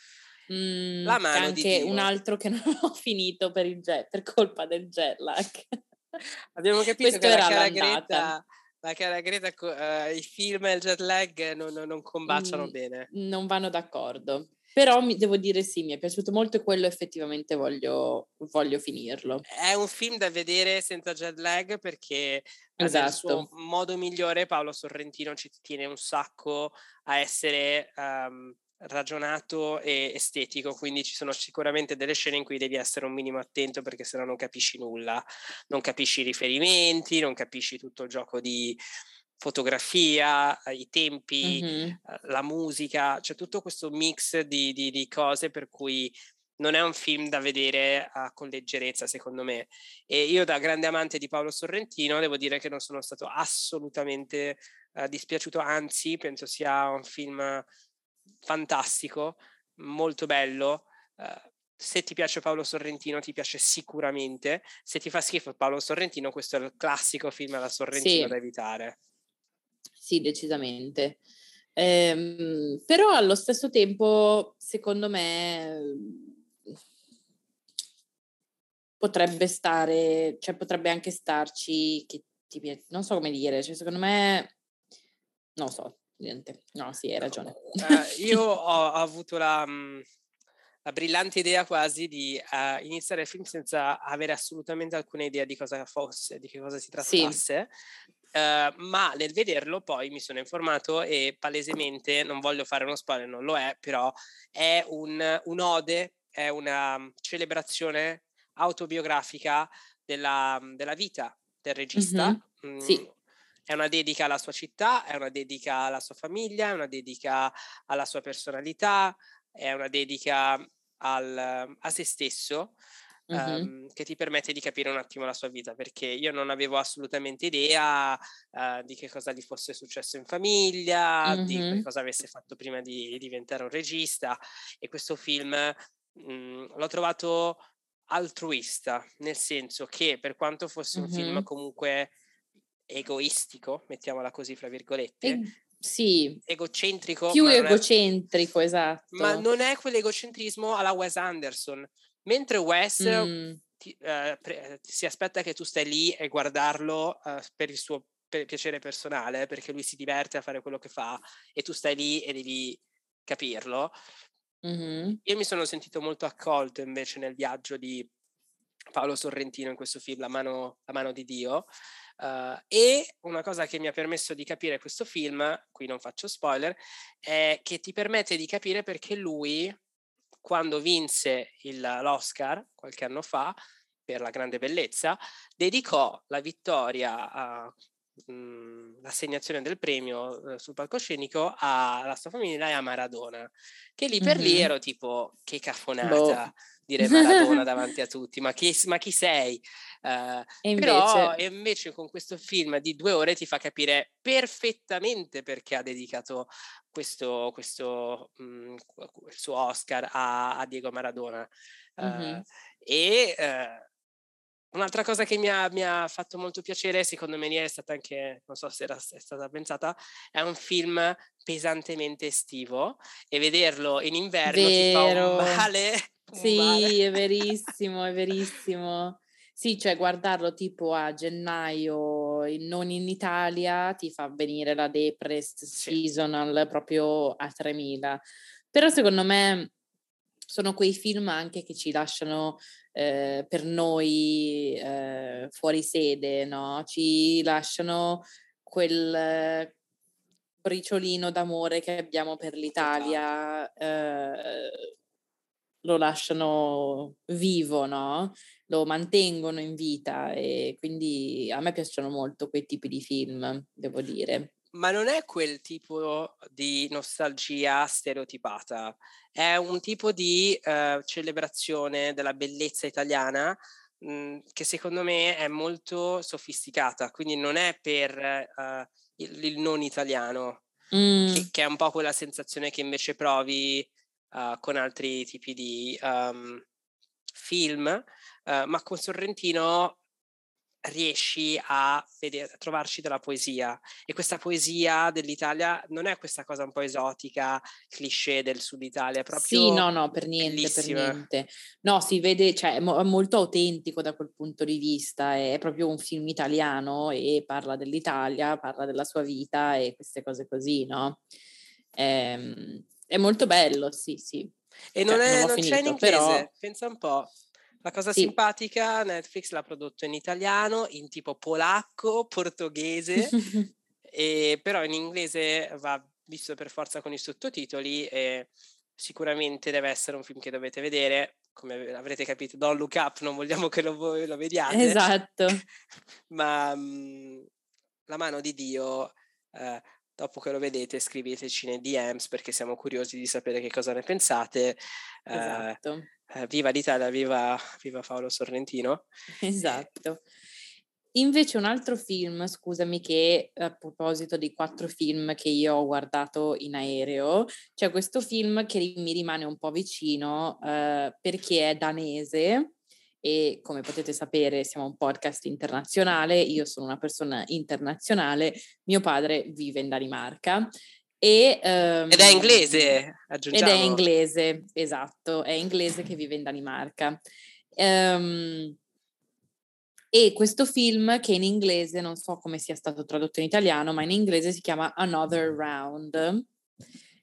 Mm, la mano anche un altro che non ho finito per, il jet, per colpa del jet lag. Abbiamo capito Questo che la cara Greta la cara Greta, uh, i film e il jet lag non, non combaciano mm, bene. Non vanno d'accordo. Però mi, devo dire sì, mi è piaciuto molto e quello effettivamente voglio, voglio finirlo. È un film da vedere senza jet lag perché esatto. nel suo esatto. modo migliore Paolo Sorrentino ci tiene un sacco a essere um, ragionato e estetico, quindi ci sono sicuramente delle scene in cui devi essere un minimo attento perché sennò non capisci nulla, non capisci i riferimenti, non capisci tutto il gioco di fotografia, i tempi, mm-hmm. la musica, c'è tutto questo mix di, di, di, cose per cui non è un film da vedere uh, con leggerezza, secondo me. E io, da grande amante di Paolo Sorrentino, devo dire che non sono stato assolutamente uh, dispiaciuto, anzi, penso sia un film fantastico, molto bello. Uh, se ti piace Paolo Sorrentino, ti piace sicuramente. Se ti fa schifo Paolo Sorrentino, questo è il classico film alla Sorrentino sì. da evitare. Sì, decisamente. Ehm, però allo stesso tempo, secondo me, potrebbe stare, cioè potrebbe anche starci, che ti, non so come dire, cioè secondo me, non so, niente, no sì, hai ragione. Uh, io ho, avuto la, mm, la, brillante idea quasi di uh, iniziare il film senza avere assolutamente alcuna idea di cosa fosse, di che cosa si trattasse, sì. Uh, ma nel vederlo poi mi sono informato e palesemente, non voglio fare uno spoiler, non lo è, però è un, un ode, è una mm, celebrazione autobiografica della, mm, della vita del regista. Mm-hmm. Mm, sì. È una dedica alla sua città, è una dedica alla sua famiglia, è una dedica alla sua personalità, è una dedica al, a se stesso uh-huh. um, che ti permette di capire un attimo la sua vita, perché io non avevo assolutamente idea uh, di che cosa gli fosse successo in famiglia, uh-huh. di che cosa avesse fatto prima di diventare un regista e questo film mh, mhmm, l'ho trovato altruista, nel senso che per quanto fosse un uh-huh. film comunque egoistico, mettiamola così fra virgolette, e- sì. egocentrico. Più egocentrico, è, esatto. Ma non è quell'egocentrismo alla Wes Anderson, Mentre Wes mm. ti, uh, pre- si aspetta che tu stai lì e guardarlo uh, per il suo per piacere personale, perché lui si diverte a fare quello che fa e tu stai lì e devi capirlo. Mm-hmm. Io mi sono sentito molto accolto invece nel viaggio di Paolo Sorrentino in questo film La mano, la mano di Dio. Uh, e una cosa che mi ha permesso di capire questo film, qui non faccio spoiler, è che ti permette di capire perché lui quando vinse il, l'Oscar qualche anno fa per la grande bellezza, dedicò la vittoria a mhmm, l'assegnazione del premio eh, sul palcoscenico alla sua famiglia e a Maradona, che lì per mm-hmm. lì ero tipo che boh. cafonata boh. dire Maradona davanti a tutti, ma chi, ma chi sei? Uh, e invece... Però invece con questo film di due ore ti fa capire perfettamente perché ha dedicato questo, questo mh, mhmm, il suo Oscar a, a Diego Maradona. Mm-hmm. Uh, e uh, un'altra cosa che mi ha, mi ha, fatto molto piacere, secondo me è stata anche, non so se era, è stata pensata, è un film pesantemente estivo e vederlo in inverno Vero. ti fa un male. Un sì, male. è verissimo, è verissimo. Sì, cioè guardarlo tipo a gennaio, non in Italia, ti fa venire la depressed sì. seasonal proprio a 3000. Però secondo me sono quei film anche che ci lasciano eh, per noi eh, fuori sede, no? Ci lasciano quel, briciolino d'amore che abbiamo per l'Italia eh, lo lasciano vivo, no? Lo mantengono in vita e quindi a me piacciono molto quei tipi di film, devo dire. Ma non è quel tipo di nostalgia stereotipata, è un tipo di uh, celebrazione della bellezza italiana mh, mhmm, che secondo me è molto sofisticata, quindi non è per uh, il, il, non italiano, mm. che, che, è un po' quella sensazione che invece provi uh, con altri tipi di um, film, uh, ma con Sorrentino riesci a, vedere, a, trovarci della poesia e questa poesia dell'Italia non è questa cosa un po' esotica, cliché del sud Italia, è proprio Sì, no, no, per niente, per niente. No, si vede, cioè è, mo- è, molto autentico da quel punto di vista, è proprio un film italiano e parla dell'Italia, parla della sua vita e queste cose così, no? Ehm, è molto bello, sì, sì. E non, cioè, è, non, non finito, c'è in inglese, però... pensa un po'. La cosa sì. simpatica, Netflix l'ha prodotto in italiano, in tipo polacco, portoghese, e, però in inglese va visto per forza con i sottotitoli e sicuramente deve essere un film che dovete vedere. Come avrete capito, Don't Look Up, non vogliamo che lo, voi lo vediate. Esatto. Ma mh, mhmm, la mano di Dio eh, Dopo che lo vedete scriveteci nei DMs perché siamo curiosi di sapere che cosa ne pensate. Eh, esatto. Eh, viva l'Italia, viva, viva Paolo Sorrentino. Esatto. Invece un altro film, scusami, che a proposito dei quattro film che io ho guardato in aereo, c'è questo film che mi rimane un po' vicino eh, perché è danese e come potete sapere siamo un podcast internazionale, io sono una persona internazionale, mio padre vive in Danimarca e, um, ed è inglese, aggiungiamo. Ed è inglese, esatto, è inglese che vive in Danimarca. Um, e questo film che in inglese, non so come sia stato tradotto in italiano, ma in inglese si chiama Another Round,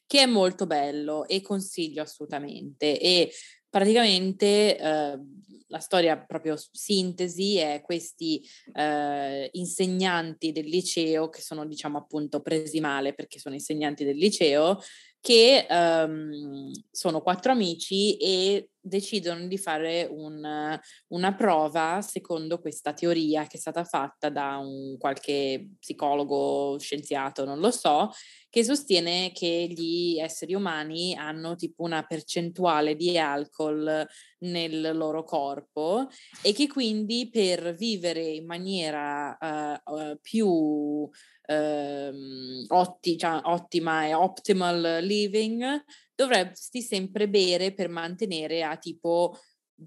che è molto bello e consiglio assolutamente. E praticamente eh, la storia proprio sintesi è questi eh, insegnanti del liceo che sono diciamo appunto presi male perché sono insegnanti del liceo che um, sono quattro amici e decidono di fare un, una prova secondo questa teoria che è stata fatta da un qualche psicologo, scienziato, non lo so, che sostiene che gli esseri umani hanno tipo una percentuale di alcol nel loro corpo e che quindi per vivere in maniera uh, uh, più ehm, otti, cioè, ottima e optimal living, dovresti sempre bere per mantenere a tipo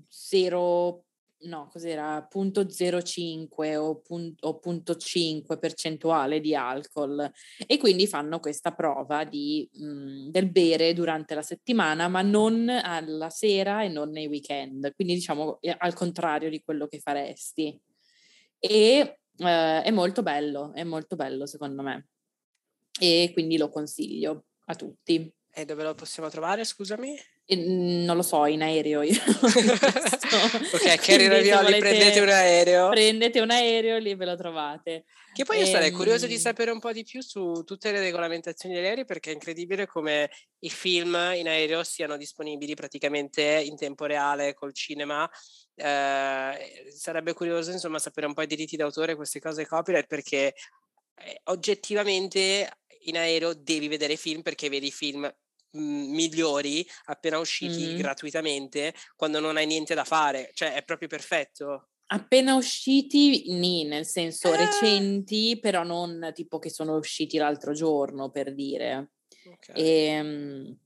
0, no, cos'era, punto 0,5 o, punto, o punto 5 percentuale di alcol. E quindi fanno questa prova di, mh, mhmm, del bere durante la settimana ma non alla sera e non nei weekend, quindi diciamo al contrario di quello che faresti. E eh, è molto bello, è molto bello secondo me e quindi lo consiglio a tutti. E dove lo possiamo trovare, scusami? E, non lo so, in aereo. Io ok, Carry Ravioli, prendete un aereo. Prendete un aereo e lì ve lo trovate. Che poi io sarei ehm curioso di sapere un po' di più su tutte le regolamentazioni degli aerei perché è incredibile come i film in aereo siano disponibili praticamente in tempo reale col cinema eh, sarebbe curioso insomma sapere un po' i diritti d'autore, queste cose copyright, perché eh, oggettivamente in aereo devi vedere film perché vedi film mh, migliori appena usciti mm. gratuitamente quando non hai niente da fare, cioè è proprio perfetto. Appena usciti, nì, nel senso eh. recenti, però non tipo che sono usciti l'altro giorno, per dire. Okay. E, ehm,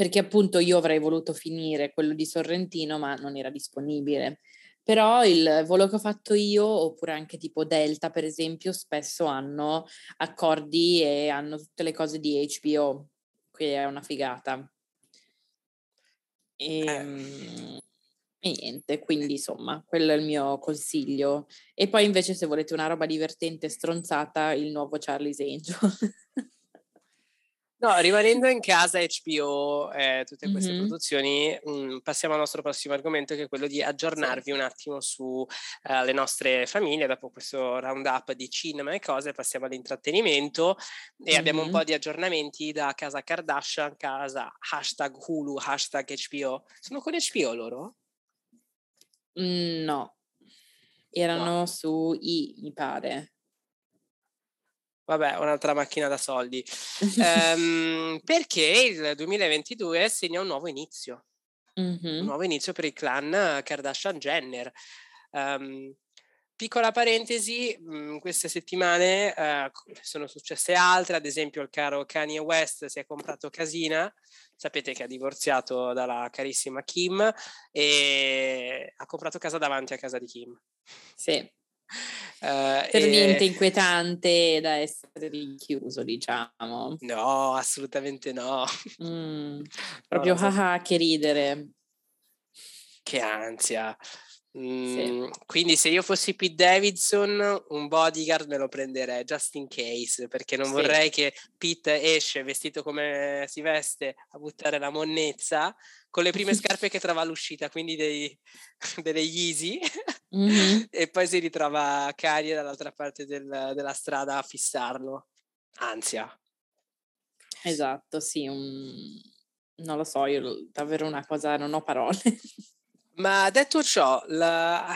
perché appunto io avrei voluto finire quello di Sorrentino, ma non era disponibile. Però il volo che ho fatto io, oppure anche tipo Delta, per esempio, spesso hanno accordi e hanno tutte le cose di HBO, che è una figata. E, eh. e niente, quindi insomma, quello è il mio consiglio. E poi invece se volete una roba divertente e stronzata, il nuovo Charlie's Angel. No, rimanendo in casa HBO e eh, tutte queste mm-hmm. produzioni, mh, passiamo al nostro prossimo argomento che è quello di aggiornarvi un attimo sulle uh, nostre famiglie. Dopo questo roundup di cinema e cose, passiamo all'intrattenimento e mm-hmm. abbiamo un po' di aggiornamenti da casa Kardashian, casa hashtag Hulu, hashtag HBO. Sono con HBO loro? Mm, no, erano no. su I, mi pare. Vabbè, un'altra macchina da soldi. ehm, perché il 2022 segna un nuovo inizio. Mm-hmm. Un nuovo inizio per il clan Kardashian-Jenner. Um, piccola parentesi, mh, mhmm, queste settimane uh, sono successe altre, ad esempio il caro Kanye West si è comprato casina, sapete che ha divorziato dalla carissima Kim e ha comprato casa davanti a casa di Kim. Sì. Uh, per e... niente inquietante da essere rinchiuso, diciamo. No, assolutamente no. Mm, proprio no, haha, che ridere. Che ansia. Mm, sì. Quindi se io fossi Pete Davidson, un bodyguard me lo prenderei just in case, perché non sì. vorrei che Pete esce vestito come si veste a buttare la monnezza con le prime scarpe che trova all'uscita, quindi dei, delle Yeezy, mm-hmm. e poi si ritrova Kanye dall'altra parte del, della strada a fissarlo. Ansia. Esatto, sì, un... non lo so, io davvero una cosa, non ho parole. Ma detto ciò, la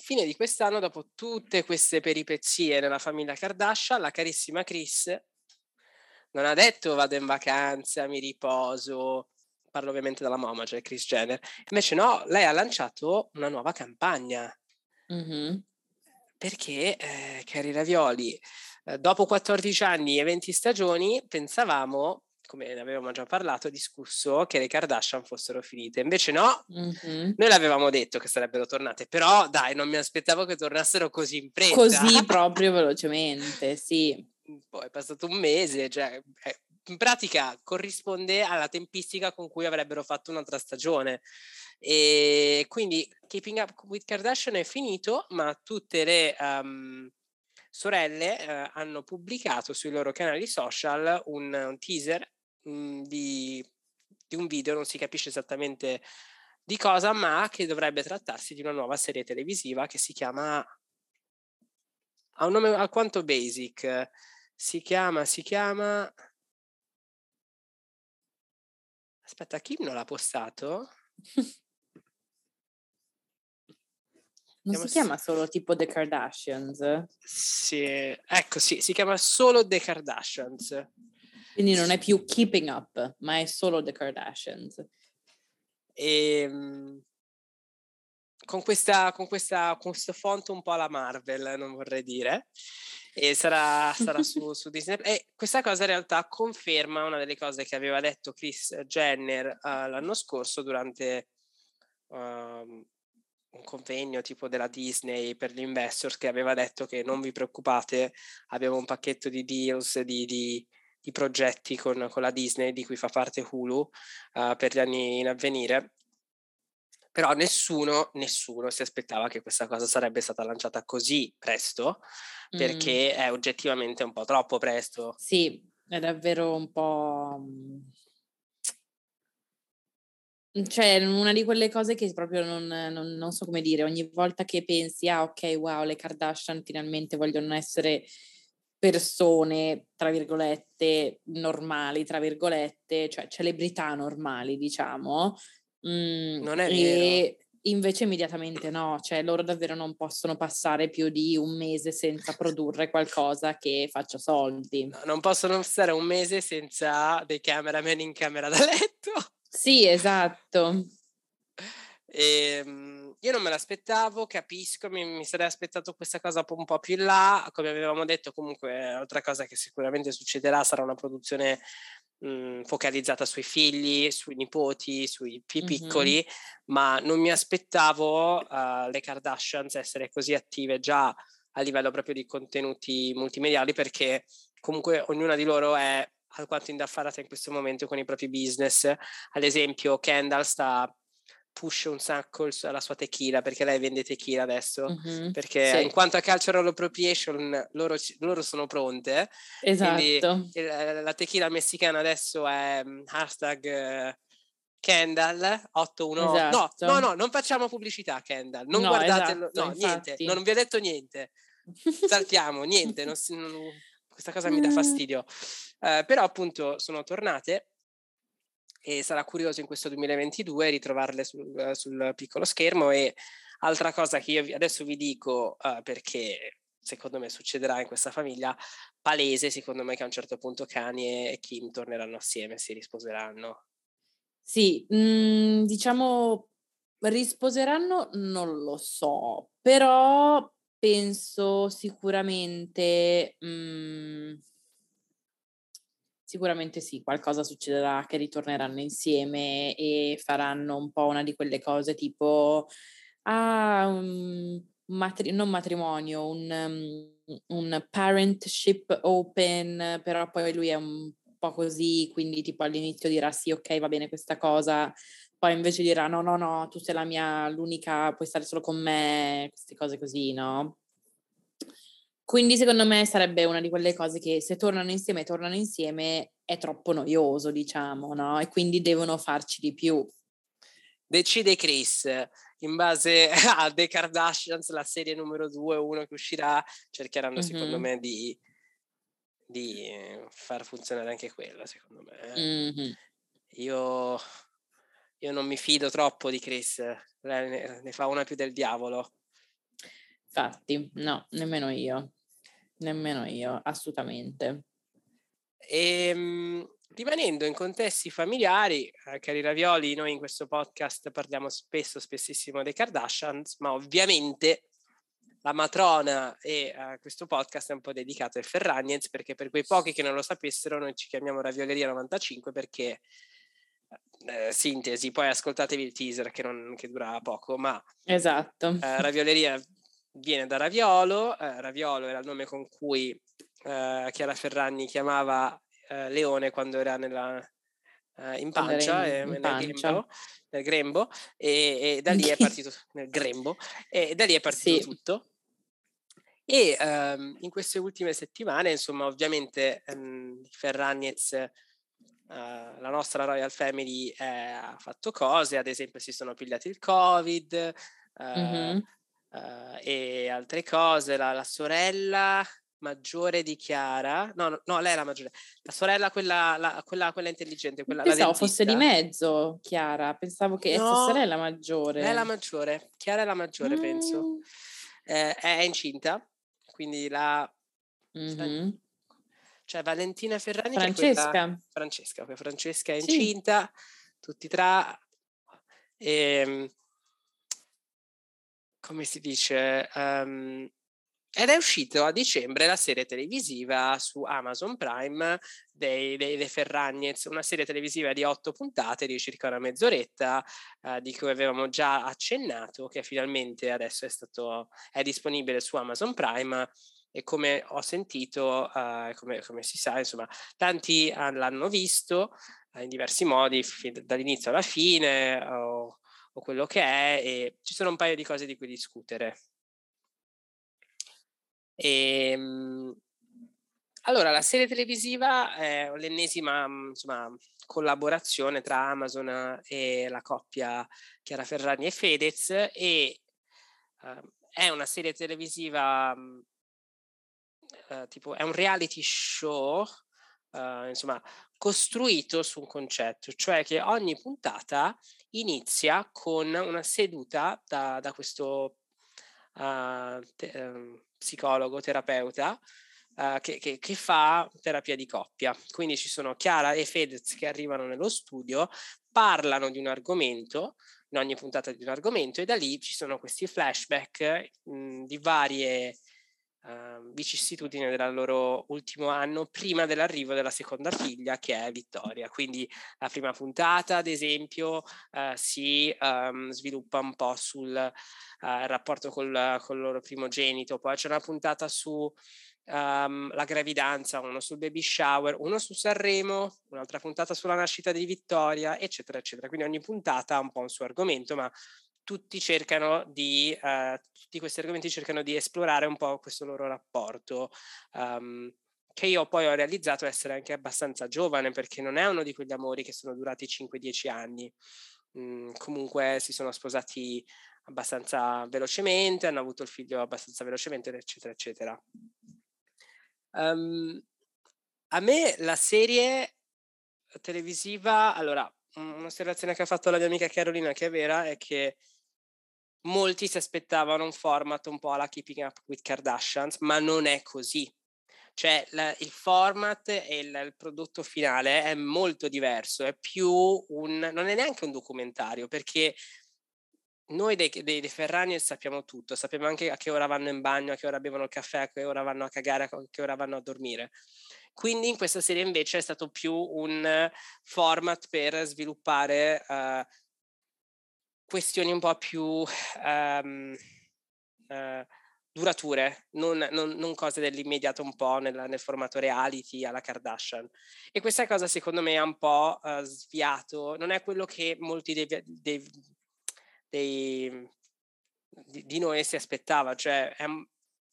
fine di quest'anno, dopo tutte queste peripezie nella famiglia Kardashian, la carissima Chris non ha detto vado in vacanza, mi riposo, parlo ovviamente della mamma, cioè Chris Jenner, invece no, lei ha lanciato una nuova campagna. Mm-hmm. Perché, eh, cari ravioli, eh, dopo 14 anni e 20 stagioni, pensavamo come ne avevamo già parlato, discusso che le Kardashian fossero finite. Invece no, mm-hmm. noi l'avevamo detto che sarebbero tornate, però dai, non mi aspettavo che tornassero così in fretta. Così proprio velocemente, sì. Poi è passato un mese, cioè, eh, in pratica corrisponde alla tempistica con cui avrebbero fatto un'altra stagione. E quindi Keeping Up with Kardashian è finito, ma tutte le... Um, sorelle eh, hanno pubblicato sui loro canali social un, un teaser Mhmm, di, di un video, non si capisce esattamente di cosa, ma che dovrebbe trattarsi di una nuova serie televisiva che si chiama ha un nome alquanto basic. Si chiama, si chiama. Aspetta, Kim non l'ha postato? Non si chiama solo tipo The Kardashians? Sì, ecco, sì, si chiama solo The Kardashians. Quindi non è più Keeping Up, ma è solo The Kardashians. E, ehm, con, questa, con, questa, con questo font un po' alla Marvel, non vorrei dire. E sarà, sarà su, su, Disney. E questa cosa in realtà conferma una delle cose che aveva detto Chris Jenner uh, l'anno scorso durante uh, un convegno tipo della Disney per gli investors che aveva detto che non vi preoccupate, abbiamo un pacchetto di deals, di, di i progetti con, con, la Disney di cui fa parte Hulu uh, per gli anni in avvenire. Però nessuno, nessuno si aspettava che questa cosa sarebbe stata lanciata così presto, perché mm. è oggettivamente un po' troppo presto. Sì, è davvero un po'... Cioè, una di quelle cose che proprio non, non, non so come dire, ogni volta che pensi, ah ok, wow, le Kardashian finalmente vogliono essere persone, tra virgolette, normali, tra virgolette, cioè celebrità normali, diciamo. Mm, non è vero. invece immediatamente no, cioè loro davvero non possono passare più di un mese senza produrre qualcosa che faccia soldi. No, non possono stare un mese senza dei cameraman in camera da letto. Sì, esatto. E, ehm, io non me l'aspettavo, capisco, mi, mi, sarei aspettato questa cosa un po' più in là, come avevamo detto comunque altra cosa che sicuramente succederà sarà una produzione mh, mhmm, focalizzata sui figli, sui nipoti, sui più piccoli, mm-hmm. ma non mi aspettavo uh, le Kardashians essere così attive già a livello proprio di contenuti multimediali perché comunque ognuna di loro è alquanto indaffarata in questo momento con i propri business. Ad esempio, Kendall sta push un sacco la sua tequila perché lei vende tequila adesso mm-hmm, perché sì. in quanto a cultural appropriation loro, loro sono pronte esatto. Quindi, la tequila messicana adesso è hashtag Kendall 818 esatto. no no no non facciamo pubblicità Kendall non no, guardate esatto, no niente non vi ho detto niente. Saltiamo niente non, non, questa cosa mi dà fastidio. Uh, però appunto sono tornate e sarà curioso in questo 2022 ritrovarle sul, sul piccolo schermo e altra cosa che io adesso vi dico uh, perché secondo me succederà in questa famiglia palese secondo me che a un certo punto Kanye e Kim torneranno assieme si risposeranno. Sì mh, mhmm, diciamo risposeranno non lo so però penso sicuramente mh, mhmm, Sicuramente sì, qualcosa succederà che ritorneranno insieme e faranno un po' una di quelle cose tipo ah, un matri- non matrimonio, un, um, un parentship open, però poi lui è un po' così, quindi tipo all'inizio dirà sì, ok, va bene questa cosa, poi invece dirà no, no, no, tu sei la mia, l'unica, puoi stare solo con me, queste cose così, no? Quindi secondo me sarebbe una di quelle cose che se tornano insieme, tornano insieme, è troppo noioso, diciamo, no? E quindi devono farci di più. Decide Chris, in base a The Kardashians, la serie numero 2 o 1 che uscirà, cercheranno mm-hmm. secondo me di, di, far funzionare anche quella, secondo me. Mm-hmm. Io, io, non mi fido troppo di Chris, ne, ne fa una più del diavolo. Infatti, no, nemmeno io. Nemmeno io, assolutamente. E, ehm, rimanendo in contesti familiari, eh, cari ravioli, noi in questo podcast parliamo spesso, spessissimo dei Kardashians, ma ovviamente la matrona e uh, questo podcast è un po' dedicato ai Ferragnez perché per quei pochi che non lo sapessero noi ci chiamiamo Ravioleria 95 perché eh, sintesi, poi ascoltatevi il teaser che, non, che dura poco, ma esatto. Eh, Ravioleria viene da Raviolo, eh, Raviolo era il nome con cui eh, Chiara Ferragni chiamava eh, Leone quando era nella, eh, in pancia, in, in nel, pancia. Grembo, nel, grembo, e, e da lì è partito nel grembo e da lì è partito sì. tutto. E um, in queste ultime settimane, insomma, ovviamente um, Ferragnez, uh, la nostra Royal Family, eh, ha fatto cose, ad esempio si sono pigliati il Covid, uh, mm-hmm uh, e altre cose. La, la, sorella maggiore di Chiara, no, no, no, lei è la maggiore, la sorella quella, la, quella, quella intelligente. Quella, Pensavo fosse di mezzo Chiara, pensavo che no, fosse lei la maggiore. Lei è la maggiore, Chiara è la maggiore, mm. penso. Eh, è incinta, quindi la... Mm-hmm. Cioè Valentina Ferrani Francesca. Quella, Francesca, Francesca è incinta, sì. tutti tra... E, ehm, come si dice, um, ed è uscito a dicembre la serie televisiva su Amazon Prime dei, dei, dei Ferragnez, una serie televisiva di otto puntate di circa una mezz'oretta, uh, di cui avevamo già accennato, che finalmente adesso è, stato, è disponibile su Amazon Prime e come ho sentito, uh, come, come, si sa, insomma, tanti l'hanno visto uh, in diversi modi, dall'inizio alla fine, o o quello che è e ci sono un paio di cose di cui discutere. E, ehm, allora, la serie televisiva è l'ennesima insomma, collaborazione tra Amazon e la coppia Chiara Ferragni e Fedez e uh, è una serie televisiva uh, tipo è un reality show uh, insomma costruito su un concetto, cioè che ogni puntata inizia con una seduta da, da questo uh, te, uh, psicologo, terapeuta, uh, che, che, che, fa terapia di coppia. Quindi ci sono Chiara e Fedez che arrivano nello studio, parlano di un argomento, in ogni puntata di un argomento, e da lì ci sono questi flashback mh, di varie uh, vicissitudine del loro ultimo anno prima dell'arrivo della seconda figlia che è Vittoria. Quindi la prima puntata, ad esempio, uh, si um, sviluppa un po' sul uh, rapporto col, col loro primogenito, poi c'è una puntata su um, la gravidanza, uno sul baby shower, uno su Sanremo, un'altra puntata sulla nascita di Vittoria, eccetera, eccetera. Quindi ogni puntata ha un po' un suo argomento, ma tutti cercano di, uh, tutti questi argomenti cercano di esplorare un po' questo loro rapporto. Um, che io poi ho realizzato essere anche abbastanza giovane perché non è uno di quegli amori che sono durati 5-10 anni. Mm, comunque si sono sposati abbastanza velocemente, hanno avuto il figlio abbastanza velocemente, eccetera, eccetera. Um, a me la serie televisiva, allora, un'osservazione che ha fatto la mia amica Carolina che è vera è che molti si aspettavano un format un po' alla Keeping Up with Kardashians, ma non è così. Cioè la, il format e il, il, prodotto finale è molto diverso, è più un... non è neanche un documentario perché noi dei, dei, dei Ferrani sappiamo tutto, sappiamo anche a che ora vanno in bagno, a che ora bevono il caffè, a che ora vanno a cagare, a che ora vanno a dormire. Quindi in questa serie invece è stato più un format per sviluppare uh, questioni un po' più um, uh, durature, non, non, non, cose dell'immediato un po' nel, nel, formato reality alla Kardashian. E questa cosa secondo me ha un po' uh, sviato, non è quello che molti dei, dei dei, di, di, noi si aspettava, cioè è,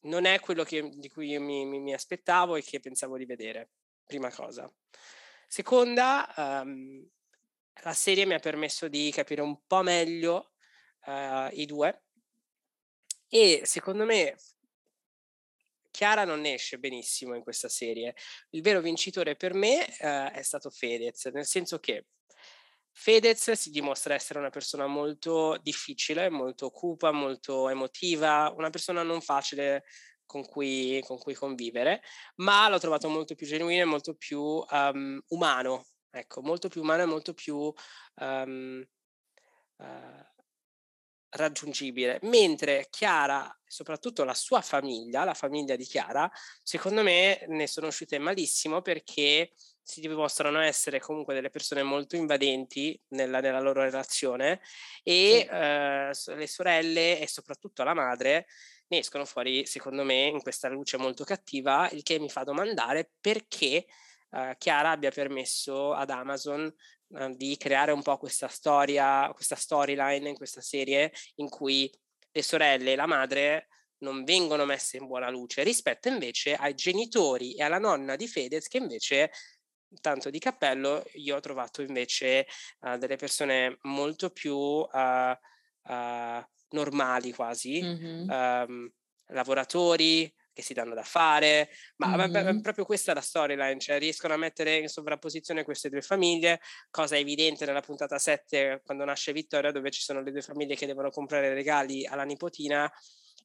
non è quello che, di cui io mi, mi, mi, aspettavo e che pensavo di vedere, prima cosa. Seconda, um, la serie mi ha permesso di capire un po' meglio uh, i due e secondo me Chiara non esce benissimo in questa serie. Il vero vincitore per me uh, è stato Fedez, nel senso che Fedez si dimostra essere una persona molto difficile, molto cupa, molto emotiva, una persona non facile con cui, con cui convivere, ma l'ho trovato molto più genuino e molto più um, umano, ecco, molto più umano e molto più um, uh, raggiungibile. Mentre Chiara, soprattutto la sua famiglia, la famiglia di Chiara, secondo me ne sono uscite malissimo perché si dimostrano essere comunque delle persone molto invadenti nella, nella loro relazione e sì. eh, le sorelle e soprattutto la madre ne escono fuori, secondo me, in questa luce molto cattiva, il che mi fa domandare perché eh, Chiara abbia permesso ad Amazon eh, di creare un po' questa storia, questa storyline in questa serie in cui le sorelle e la madre non vengono messe in buona luce rispetto invece ai genitori e alla nonna di Fedez che invece tanto di cappello, io ho trovato invece uh, delle persone molto più uh, uh, normali quasi, mm-hmm. um, lavoratori che si danno da fare, ma mm-hmm. proprio questa è la storyline, cioè riescono a mettere in sovrapposizione queste due famiglie, cosa evidente nella puntata 7 quando nasce Vittoria, dove ci sono le due famiglie che devono comprare regali alla nipotina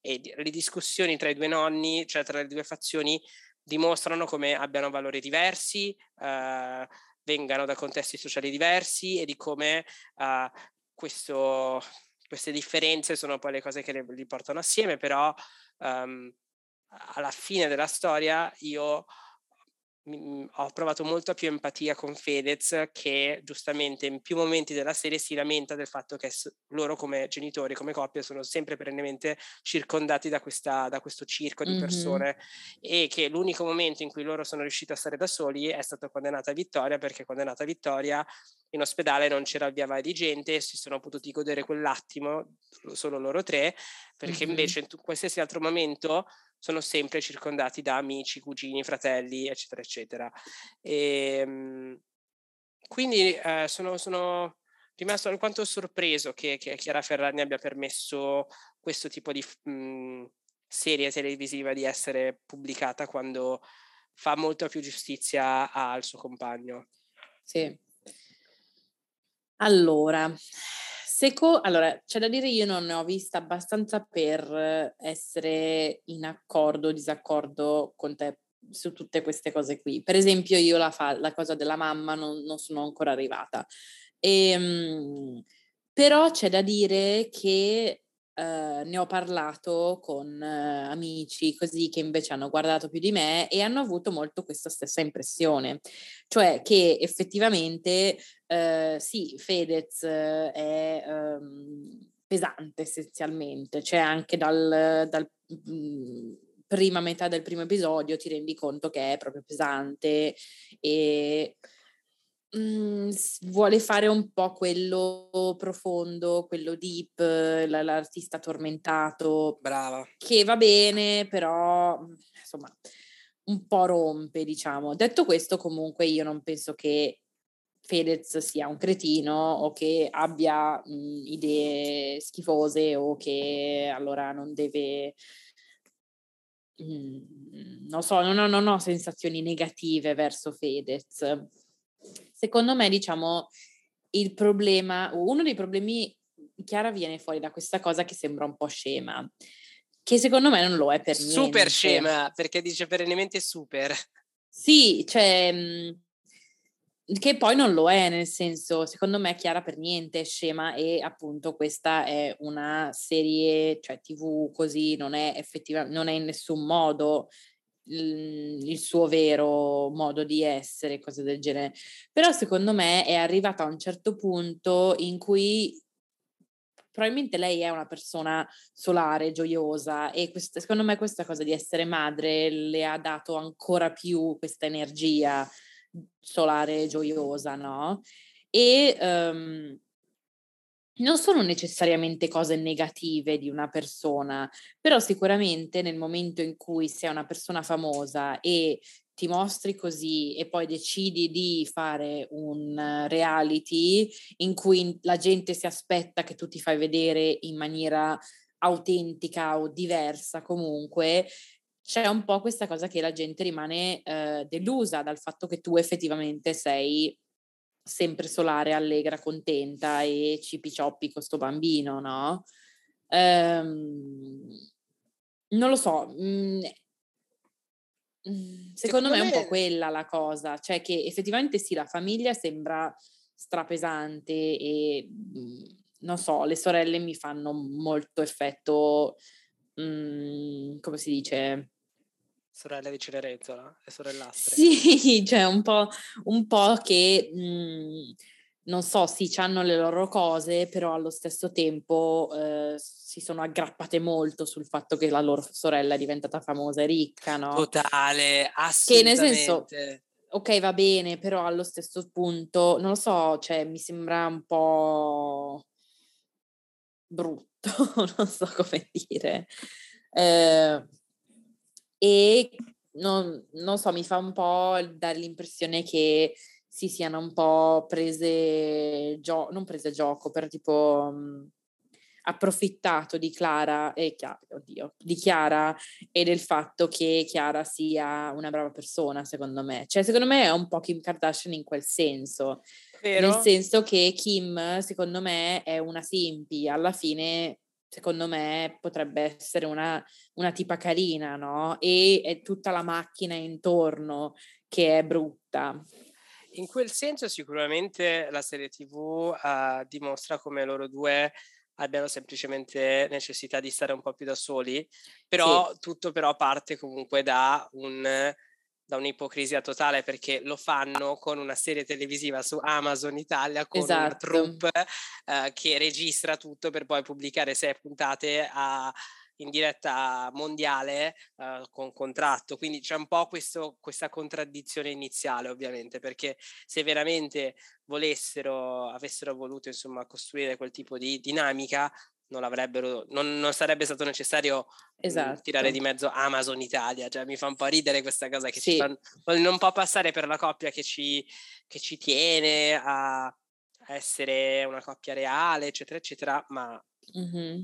e le discussioni tra i due nonni, cioè tra le due fazioni, dimostrano come abbiano valori diversi, eh, vengano da contesti sociali diversi e di come eh, questo, queste differenze sono poi le cose che li, li portano assieme, però um, alla fine della storia io ho provato molta più empatia con Fedez che giustamente in più momenti della serie si lamenta del fatto che loro come genitori, come coppia sono sempre perennemente circondati da, questa, da questo circo di persone mm-hmm. e che l'unico momento in cui loro sono riusciti a stare da soli è stato quando è nata Vittoria perché quando è nata Vittoria in ospedale non c'era via vai di gente si sono potuti godere quell'attimo solo loro tre perché mm-hmm. invece in qualsiasi altro momento sono sempre circondati da amici, cugini, fratelli, eccetera, eccetera. E, ehm, quindi eh, sono, sono, rimasto alquanto sorpreso che, che, Chiara Ferragni abbia permesso questo tipo di mh, serie televisiva di essere pubblicata quando fa molta più giustizia al suo compagno. Sì. Allora, Seco, allora, c'è da dire io non ne ho vista abbastanza per essere in accordo o disaccordo con te su tutte queste cose qui. Per esempio, io la, fa, la cosa della mamma non, non sono ancora arrivata. E, ehm, però c'è da dire che Uh, ne ho parlato con uh, amici così che invece hanno guardato più di me e hanno avuto molto questa stessa impressione, cioè che effettivamente uh, sì, Fedez è um, pesante essenzialmente, cioè anche dal, dal mh, mm, prima metà del primo episodio ti rendi conto che è proprio pesante e mh, mhmm, vuole fare un po' quello profondo, quello deep, l- l'artista tormentato. Brava. Che va bene, però insomma un po' rompe, diciamo. Detto questo, comunque io non penso che Fedez sia un cretino o che abbia mh, idee schifose o che allora non deve Mhmm, non so, non ho, non ho sensazioni negative verso Fedez. Secondo me, diciamo, il problema, uno dei problemi, Chiara viene fuori da questa cosa che sembra un po' scema, che secondo me non lo è per niente. Super scema, perché dice perennemente super. Sì, cioè che poi non lo è, nel senso, secondo me Chiara per niente è scema e appunto questa è una serie, cioè tv così, non è effettivamente, non è in nessun modo il, suo vero modo di essere, cose del genere. Però secondo me è arrivata a un certo punto in cui probabilmente lei è una persona solare, gioiosa e questa, secondo me questa cosa di essere madre le ha dato ancora più questa energia solare gioiosa, no? E um, non sono necessariamente cose negative di una persona, però sicuramente nel momento in cui sei una persona famosa e ti mostri così e poi decidi di fare un reality in cui la gente si aspetta che tu ti fai vedere in maniera autentica o diversa comunque, c'è un po' questa cosa che la gente rimane eh, delusa dal fatto che tu effettivamente sei sempre solare, allegra, contenta e cipi cioppi con sto bambino, no? Ehm, non lo so, mh, mm, mm, secondo, secondo me è un po' quella la cosa, cioè che effettivamente sì, la famiglia sembra strapesante e mh, mm, non so, le sorelle mi fanno molto effetto, mh, come si dice, sorelle di Cenerentola, le sorellastre. Sì, cioè un po', un po che, mh, mhmm, non so, sì, hanno le loro cose, però allo stesso tempo eh, si sono aggrappate molto sul fatto che la loro sorella è diventata famosa e ricca, no? Totale, assolutamente. Che nel senso, ok, va bene, però allo stesso punto, non lo so, cioè mi sembra un po' brutto, non so come dire. Eh, e non, non so, mi fa un po' dare l'impressione che si siano un po' prese, gio- non prese gioco, per tipo mh, approfittato di Clara e Chiara, oddio, di Chiara e del fatto che Chiara sia una brava persona, secondo me. Cioè, secondo me è un po' Kim Kardashian in quel senso. Vero? Nel senso che Kim, secondo me, è una simpi, alla fine secondo me potrebbe essere una, una tipa carina, no? E è tutta la macchina intorno che è brutta. In quel senso sicuramente la serie tv uh, dimostra come loro due abbiano semplicemente necessità di stare un po' più da soli, però sì. tutto però parte comunque da un da un'ipocrisia totale perché lo fanno con una serie televisiva su Amazon Italia con esatto. una troupe eh, che registra tutto per poi pubblicare sei puntate a, in diretta mondiale uh, con contratto. Quindi c'è un po' questo, questa contraddizione iniziale, ovviamente, perché se veramente volessero, avessero voluto insomma costruire quel tipo di dinamica, non avrebbero, non, non sarebbe stato necessario esatto. tirare di mezzo Amazon Italia, cioè mi fa un po' ridere questa cosa che sì. fa, non può passare per la coppia che ci, che ci tiene a essere una coppia reale, eccetera, eccetera, ma mm-hmm.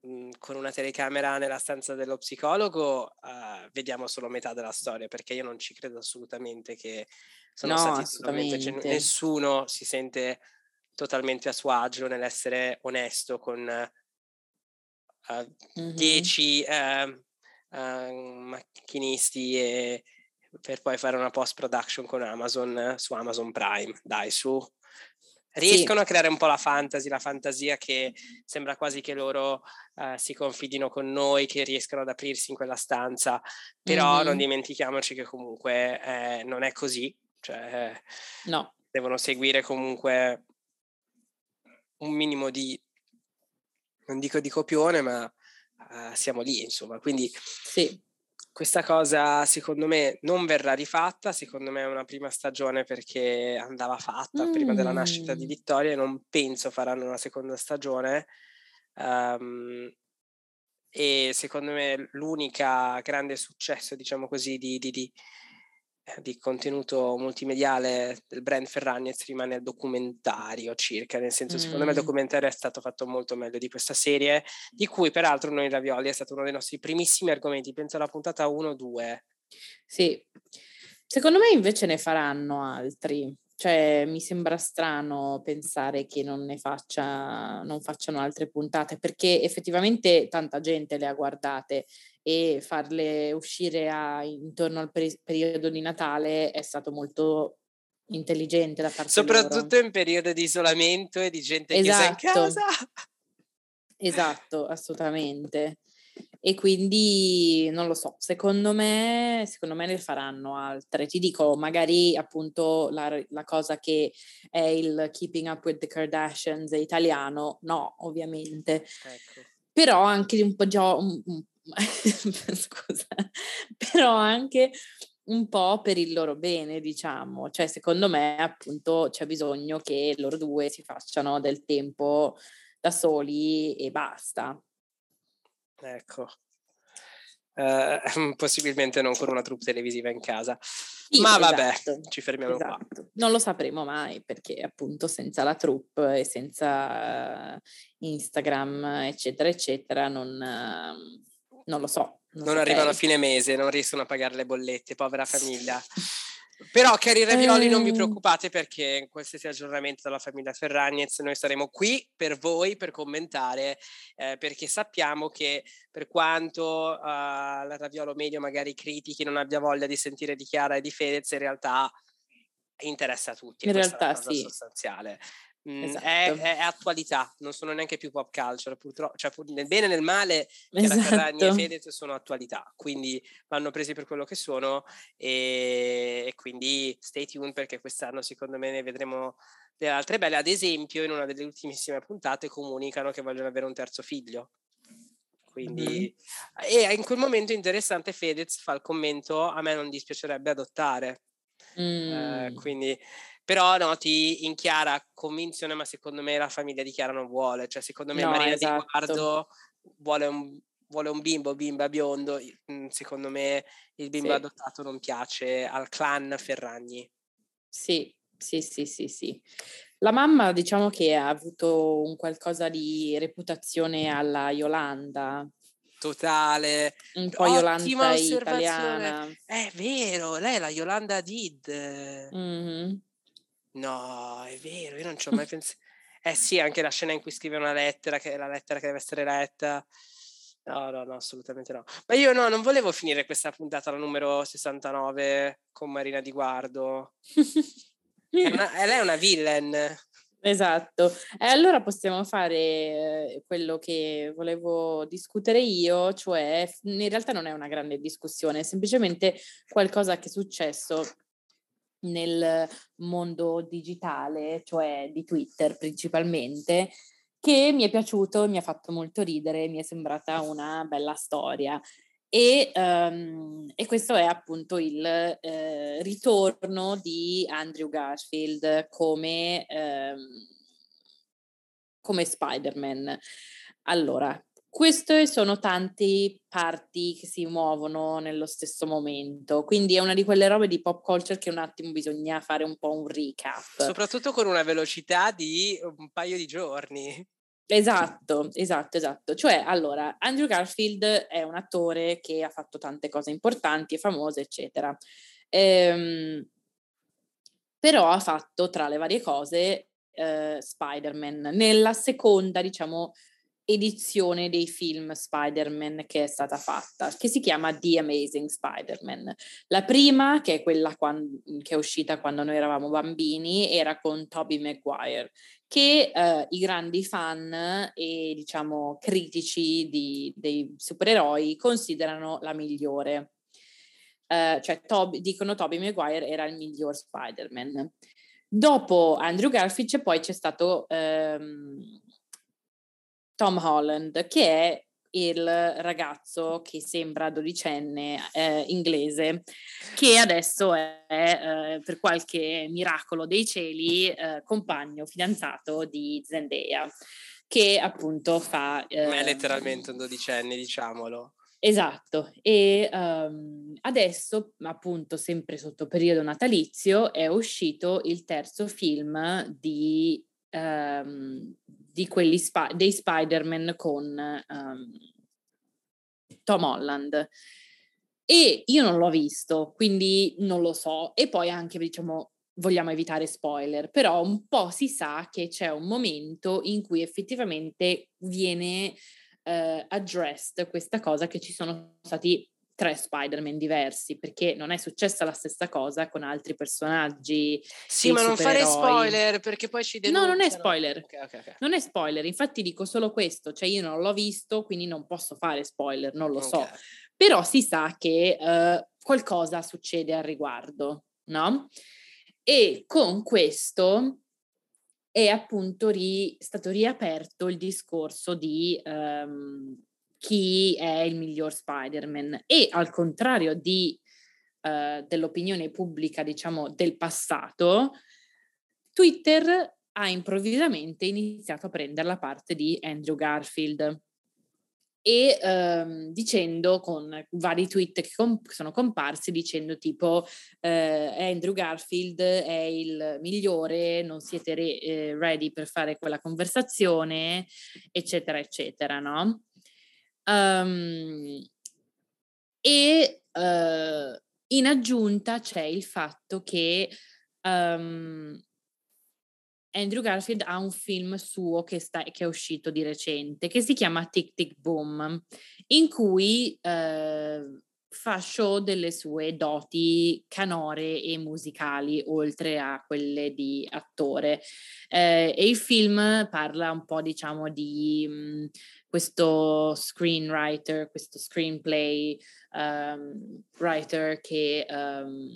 mh, con una telecamera nella stanza dello psicologo uh, vediamo solo metà della storia, perché io non ci credo assolutamente che sono no, stati totalmente, cioè, nessuno si sente totalmente a suo agio nell'essere onesto con 10 uh, uh, macchinisti e per poi fare una post production con Amazon su Amazon Prime. Dai, su. Riescono sì. a creare un po' la fantasy, la fantasia che sembra quasi che loro uh, si confidino con noi, che riescano ad aprirsi in quella stanza, però mm-hmm. non dimentichiamoci che comunque eh, non è così, cioè no. devono seguire comunque un minimo di non dico di copione, ma uh, siamo lì, insomma. Quindi sì. questa cosa secondo me non verrà rifatta, secondo me è una prima stagione perché andava fatta mm. prima della nascita di mm. Vittoria e non penso faranno una seconda stagione. Um, e secondo me l'unica grande successo, diciamo così, di, di, di, di contenuto multimediale del brand Ferragnez rimane il documentario circa, nel senso mm. secondo me il mm. documentario è stato fatto molto meglio di questa serie, di cui peraltro noi Ravioli è stato uno dei nostri primissimi argomenti, penso alla puntata 1-2. Sì, secondo me invece ne faranno altri. Cioè, mi sembra strano pensare che non ne faccia, non facciano altre puntate, perché effettivamente tanta gente le ha guardate e farle uscire a, intorno al peri- periodo di Natale è stato molto intelligente da parte Soprattutto loro. in periodo di isolamento e di gente esatto. chiusa in esatto. casa. Esatto, assolutamente. E quindi non lo so, secondo me, secondo me ne faranno altre. Ti dico, magari appunto la, la cosa che è il Keeping Up with the Kardashians italiano, no, ovviamente. Ecco. Però anche un po' già, un, un, scusa, però anche un po' per il loro bene, diciamo. Cioè, secondo me, appunto, c'è bisogno che loro due si facciano del tempo da soli e basta. Ecco. Uh, possibilmente non con una troupe televisiva in casa. Sì, Ma esatto, vabbè, ci fermiamo esatto. qua. Non lo sapremo mai perché appunto senza la troupe e senza Instagram, eccetera, eccetera, non, uh, non lo so. Non, non arrivano a fine mese, non riescono a pagare le bollette, povera famiglia. Però, cari Ravioli, eh... non vi ehm. preoccupate perché in qualsiasi aggiornamento dalla famiglia Ferragnez noi saremo qui per voi, per commentare, eh, perché sappiamo che per quanto uh, la Raviolo Medio magari critichi, non abbia voglia di sentire di Chiara e di Fedez, in realtà interessa a tutti. In realtà sì. sostanziale. Mm, esatto. è, è, attualità, non sono neanche più pop culture, purtroppo, cioè nel bene e nel male, esatto. E Fedez sono attualità, quindi vanno presi per quello che sono e, e, quindi stay tuned perché quest'anno secondo me ne vedremo delle altre belle. Ad esempio, in una delle ultimissime puntate comunicano che vogliono avere un terzo figlio. Quindi, mm-hmm. e in quel momento interessante Fedez fa il commento: A me non dispiacerebbe adottare. Mm. Eh, quindi però noti in Chiara convinzione, ma secondo me la famiglia di Chiara non vuole, cioè secondo me no, Maria esatto. Di Guardo vuole un, vuole un bimbo, bimba biondo, mhmm, secondo me il bimbo sì. adottato non piace al clan Ferragni. Sì, sì, sì, sì, sì. La mamma diciamo che ha avuto un qualcosa di reputazione alla Yolanda, totale. Un po' Yolanda italiana. È vero, lei è la Yolanda Did. Mm-hmm. No, è vero, io non ci ho mai pensato. Eh sì, anche la scena in cui scrive una lettera, che è la lettera che deve essere letta. No, no, no, assolutamente no. Ma io no, non volevo finire questa puntata, la numero 69, con Marina Di Guardo. è una, lei è una villain. Esatto. E allora possiamo fare eh, quello che volevo discutere io, cioè in realtà non è una grande discussione, è semplicemente qualcosa che è successo nel mondo digitale, cioè di Twitter principalmente, che mi è piaciuto, mi ha fatto molto ridere, mi è sembrata una bella storia. E, um, e questo è appunto il eh, ritorno di Andrew Garfield come, um, come Spider-Man. Allora, queste sono tante parti che si muovono nello stesso momento, quindi è una di quelle robe di pop culture che un attimo bisogna fare un po' un recap. Soprattutto con una velocità di un paio di giorni. Esatto, esatto, esatto. Cioè, allora, Andrew Garfield è un attore che ha fatto tante cose importanti e famose, eccetera. Ehm, però ha fatto, tra le varie cose, eh, Spider-Man. Nella seconda, diciamo, edizione dei film Spider-Man che è stata fatta, che si chiama The Amazing Spider-Man. La prima, che è quella quando, che è uscita quando noi eravamo bambini, era con Tobey Maguire, che eh, i grandi fan e diciamo critici di, dei supereroi considerano la migliore. Uh, cioè Toby, dicono Tobey Maguire era il miglior Spider-Man. Dopo Andrew Garfield poi c'è stato um, Tom Holland, che è il ragazzo che sembra dodicenne eh, inglese, che adesso è, eh, per qualche miracolo dei cieli, eh, compagno fidanzato di Zendaya, che appunto fa... Ma è ehm, letteralmente un dodicenne, diciamolo. Esatto, e um, adesso, appunto, sempre sotto periodo natalizio, è uscito il terzo film di, um, di quelli sp- dei Spider-Man con um, Tom Holland. E io non l'ho visto, quindi non lo so. E poi anche, diciamo, vogliamo evitare spoiler, però un po' si sa che c'è un momento in cui effettivamente viene eh, addressed questa cosa che ci sono stati tre Spider-Man diversi, perché non è successa la stessa cosa con altri personaggi. Sì, ma non fare spoiler perché poi ci denunciano. No, non è spoiler. Okay, okay, okay. Non è spoiler, infatti dico solo questo, cioè io non l'ho visto, quindi non posso fare spoiler, non lo so. Però si sa che uh, qualcosa succede al riguardo, no? E con questo è appunto ri, stato riaperto il discorso di um, chi è il miglior Spider-Man e al contrario di, uh, dell'opinione pubblica, diciamo, del passato, Twitter ha improvvisamente iniziato a prendere la parte di Andrew Garfield e ehm, dicendo con vari tweet che com- sono comparsi dicendo tipo eh, Andrew Garfield è il migliore, non siete re- eh, ready per fare quella conversazione, eccetera, eccetera, no? Um, e uh, in aggiunta c'è il fatto che um, Andrew Garfield ha un film suo che, sta, che, è uscito di recente, che si chiama Tic Tic Boom, in cui eh, fa show delle sue doti canore e musicali, oltre a quelle di attore. Eh, e il film parla un po', diciamo, di mh, mm, questo screenwriter, questo screenplay um, writer che... Um,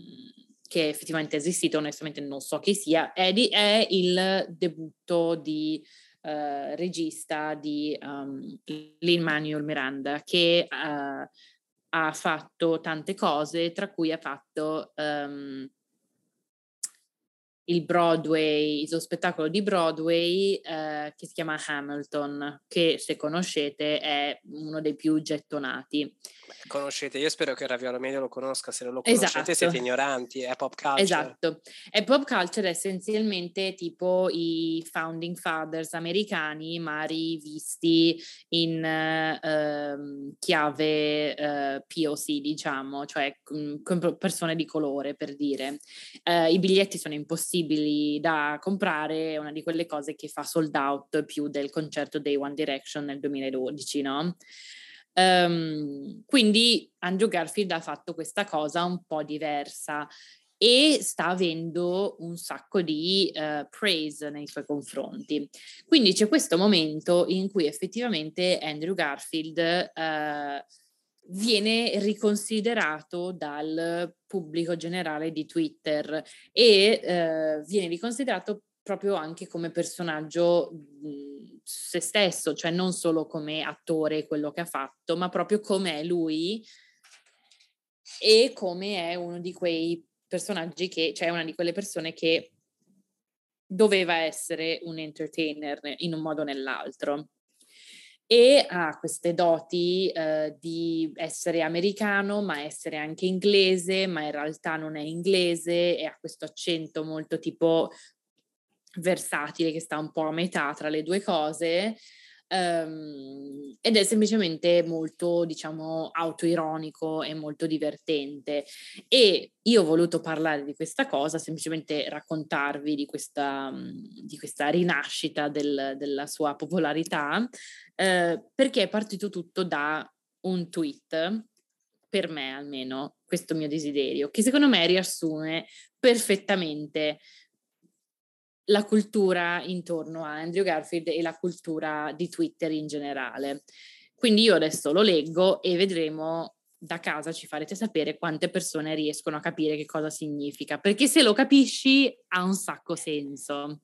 che effettivamente è esistito, onestamente non so chi sia, è, di, è il debutto di uh, regista di um, Lin-Manuel Miranda, che uh, ha fatto tante cose, tra cui ha fatto um, il Broadway, suo spettacolo di Broadway eh, che si chiama Hamilton, che se conoscete è uno dei più gettonati. Conoscete, io spero che Raviolo Medio lo conosca, se non lo conoscete esatto. siete ignoranti, è pop culture. Esatto, è pop culture essenzialmente tipo i founding fathers americani, ma rivisti in uh, chiave eh, POC, diciamo, cioè con persone di colore, per dire. Uh, I biglietti sono impossibili possibili da comprare, è una di quelle cose che fa sold out più del concerto dei One Direction nel 2012, no? Um, quindi Andrew Garfield ha fatto questa cosa un po' diversa e sta avendo un sacco di uh, praise nei suoi confronti. Quindi c'è questo momento in cui effettivamente Andrew Garfield uh, viene riconsiderato dal pubblico generale di Twitter e eh, viene riconsiderato proprio anche come personaggio mh, se stesso, cioè non solo come attore quello che ha fatto, ma proprio come è lui e come è uno di quei personaggi che, cioè una di quelle persone che doveva essere un entertainer in un modo o nell'altro. E ha queste doti eh, di essere americano, ma essere anche inglese, ma in realtà non è inglese e ha questo accento molto tipo versatile che sta un po' a metà tra le due cose. Um, ed è semplicemente molto, diciamo, autoironico e molto divertente. E io ho voluto parlare di questa cosa, semplicemente raccontarvi di questa, di questa rinascita del, della sua popolarità, eh, perché è partito tutto da un tweet, per me almeno, questo mio desiderio, che secondo me riassume perfettamente la cultura intorno a Andrew Garfield e la cultura di Twitter in generale. Quindi io adesso lo leggo e vedremo da casa ci farete sapere quante persone riescono a capire che cosa significa, perché se lo capisci ha un sacco senso.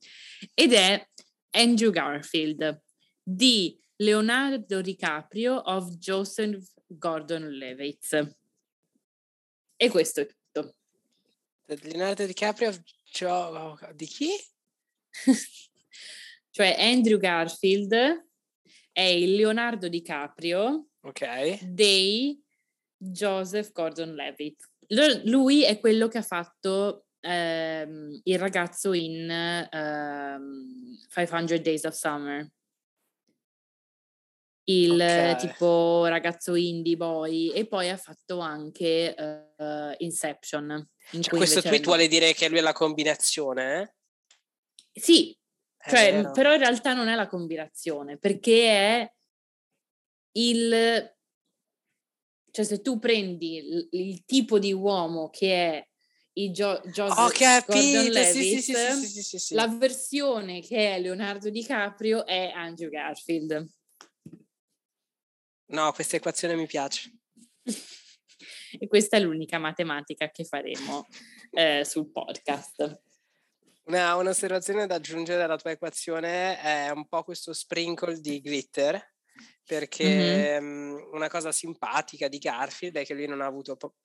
Ed è Andrew Garfield di Leonardo DiCaprio of Joseph Gordon-Levitt. E questo è tutto. Leonardo DiCaprio of Gio... di chi? cioè Andrew Garfield è il Leonardo DiCaprio okay. dei Joseph Gordon-Levitt. Lui è quello che ha fatto ehm, il ragazzo in ehm, 500 Days of Summer. Il okay. tipo ragazzo indie boy e poi ha fatto anche uh, Inception. In cioè, questo tweet lui... vuole dire che lui è la combinazione? Eh? Sì, cioè, però in realtà non è la combinazione perché è il cioè se tu prendi il, il tipo di uomo che è il jo- Joseph Ho capito, Levitt, sì, sì, sì, sì, la versione che è Leonardo DiCaprio è Andrew Garfield. No, questa equazione mi piace. e questa è l'unica matematica che faremo eh, sul podcast. Una, un'osservazione da aggiungere alla tua equazione è un po' questo sprinkle di glitter perché mm-hmm. una cosa simpatica di Garfield è che lui non ha avuto, po-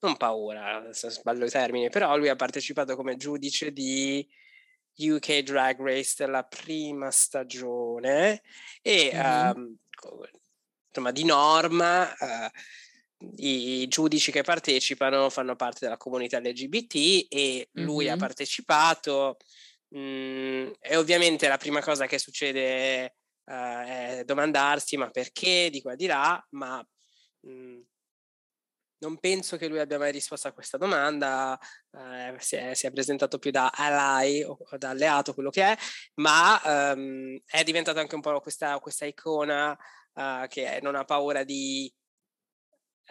non paura, se sbaglio i termini, però lui ha partecipato come giudice di UK Drag Race della prima stagione e mm-hmm. um, insomma di norma uh, i giudici che partecipano fanno parte della comunità LGBT e lui mm-hmm. ha partecipato mh, mhmm, e ovviamente la prima cosa che succede uh, è domandarsi ma perché di qua di là, ma mh, mhmm, non penso che lui abbia mai risposto a questa domanda, eh, si, è, si, è, presentato più da ally o da alleato, quello che è, ma um, è diventato anche un po' questa, questa icona uh, che non ha paura di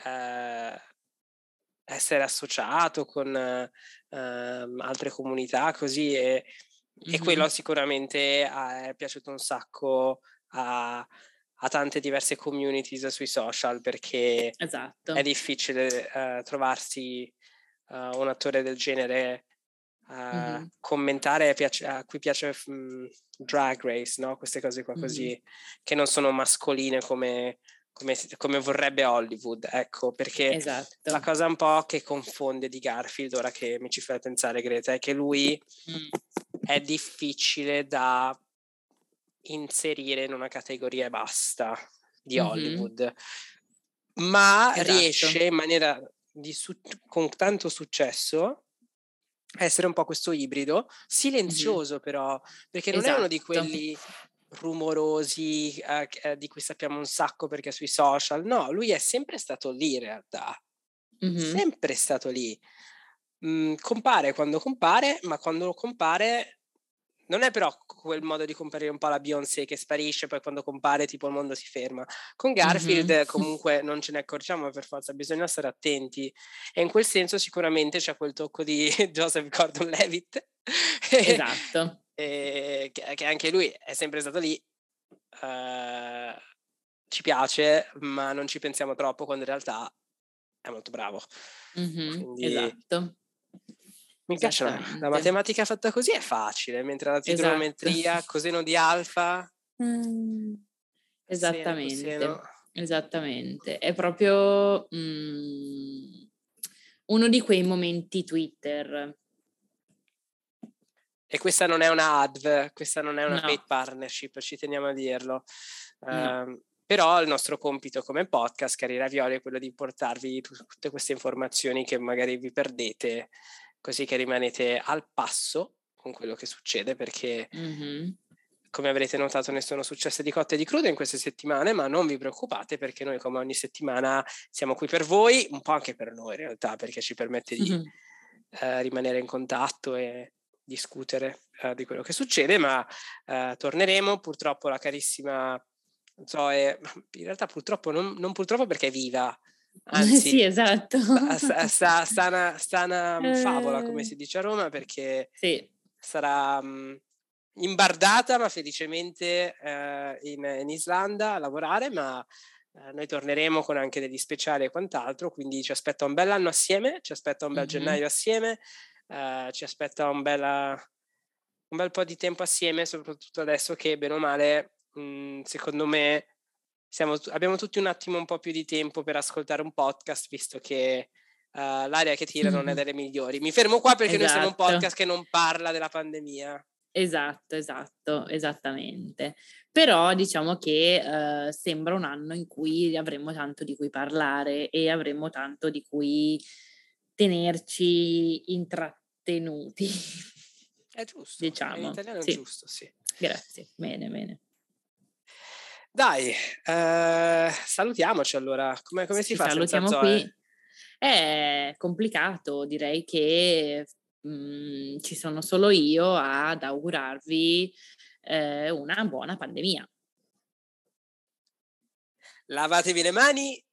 uh, essere associato con uh, altre comunità così e, mm-hmm. e quello sicuramente è piaciuto un sacco a, a tante diverse communities sui social perché esatto. è difficile uh, trovarsi uh, un attore del genere uh, mm-hmm. commentare piace, a cui piace um, drag race, no? queste cose qua così mm-hmm. che non sono mascoline come, come, come, vorrebbe Hollywood, ecco, perché esatto. la cosa un po' che confonde di Garfield, ora che mi ci fai pensare Greta, è che lui mm. è difficile da inserire in una categoria e basta di mm-hmm. Hollywood, ma esatto. riesce in maniera su- con tanto successo a essere un po' questo ibrido, silenzioso mm-hmm. però, perché non esatto. è uno di esatto. quelli rumorosi eh, eh, di cui sappiamo un sacco perché sui social, no, lui è sempre stato lì in realtà, mm-hmm. sempre stato lì. Mm, compare quando compare, ma quando compare non è però quel modo di comparire un po' la Beyoncé che sparisce, poi quando compare tipo il mondo si ferma. Con Garfield mm-hmm. comunque non ce ne accorgiamo per forza, bisogna stare attenti. E in quel senso sicuramente c'è quel tocco di Joseph Gordon-Levitt. Esatto. Che, che, anche lui è sempre stato lì. Uh, ci piace, ma non ci pensiamo troppo quando in realtà è molto bravo. Mm-hmm. Quindi, esatto. Mi piace la, la, matematica fatta così è facile, mentre la esatto. trigonometria, esatto. coseno di alfa... Mm, esattamente, seno, esattamente. È proprio mm, uno di quei momenti Twitter. E questa non è una adv, questa non è una no. paid partnership, ci teniamo a dirlo. No. Uh, però il nostro compito come podcast, cari ravioli, è quello di portarvi tutte queste informazioni che magari vi perdete così che rimanete al passo con quello che succede perché mm-hmm. come avrete notato ne sono successe di cotte e di crude in queste settimane ma non vi preoccupate perché noi come ogni settimana siamo qui per voi un po' anche per noi in realtà perché ci permette di mm-hmm. uh, rimanere in contatto e discutere uh, di quello che succede ma uh, torneremo purtroppo la carissima Zoe in realtà purtroppo non, non purtroppo perché è viva Anzi, sì, esatto. Sta, sta, sta, una, sta una favola, come si dice a Roma, perché sì. sarà um, imbardata, ma felicemente uh, in, in, Islanda a lavorare, ma uh, noi torneremo con anche degli speciali e quant'altro, quindi ci aspetta un bel anno assieme, ci aspetta un bel mm-hmm. gennaio assieme, uh, ci aspetta un, bella, un bel po' di tempo assieme, soprattutto adesso che bene o male mh, secondo me siamo, abbiamo tutti un attimo un po' più di tempo per ascoltare un podcast, visto che uh, l'aria che tira non è delle migliori. Mi fermo qua perché esatto. noi siamo un esatto. podcast che non parla della pandemia. Esatto, esatto, esattamente. Però diciamo che uh, sembra un anno in cui avremo tanto di cui parlare e avremo tanto di cui tenerci intrattenuti. È giusto. Diciamo. In italiano sì. è giusto, sì. Grazie, bene, bene. Dai, eh, salutiamoci allora. Come, come si fa? Salutiamo qui. È complicato, direi che mh, mhmm, ci sono solo io ad augurarvi eh, una buona pandemia. Lavatevi le mani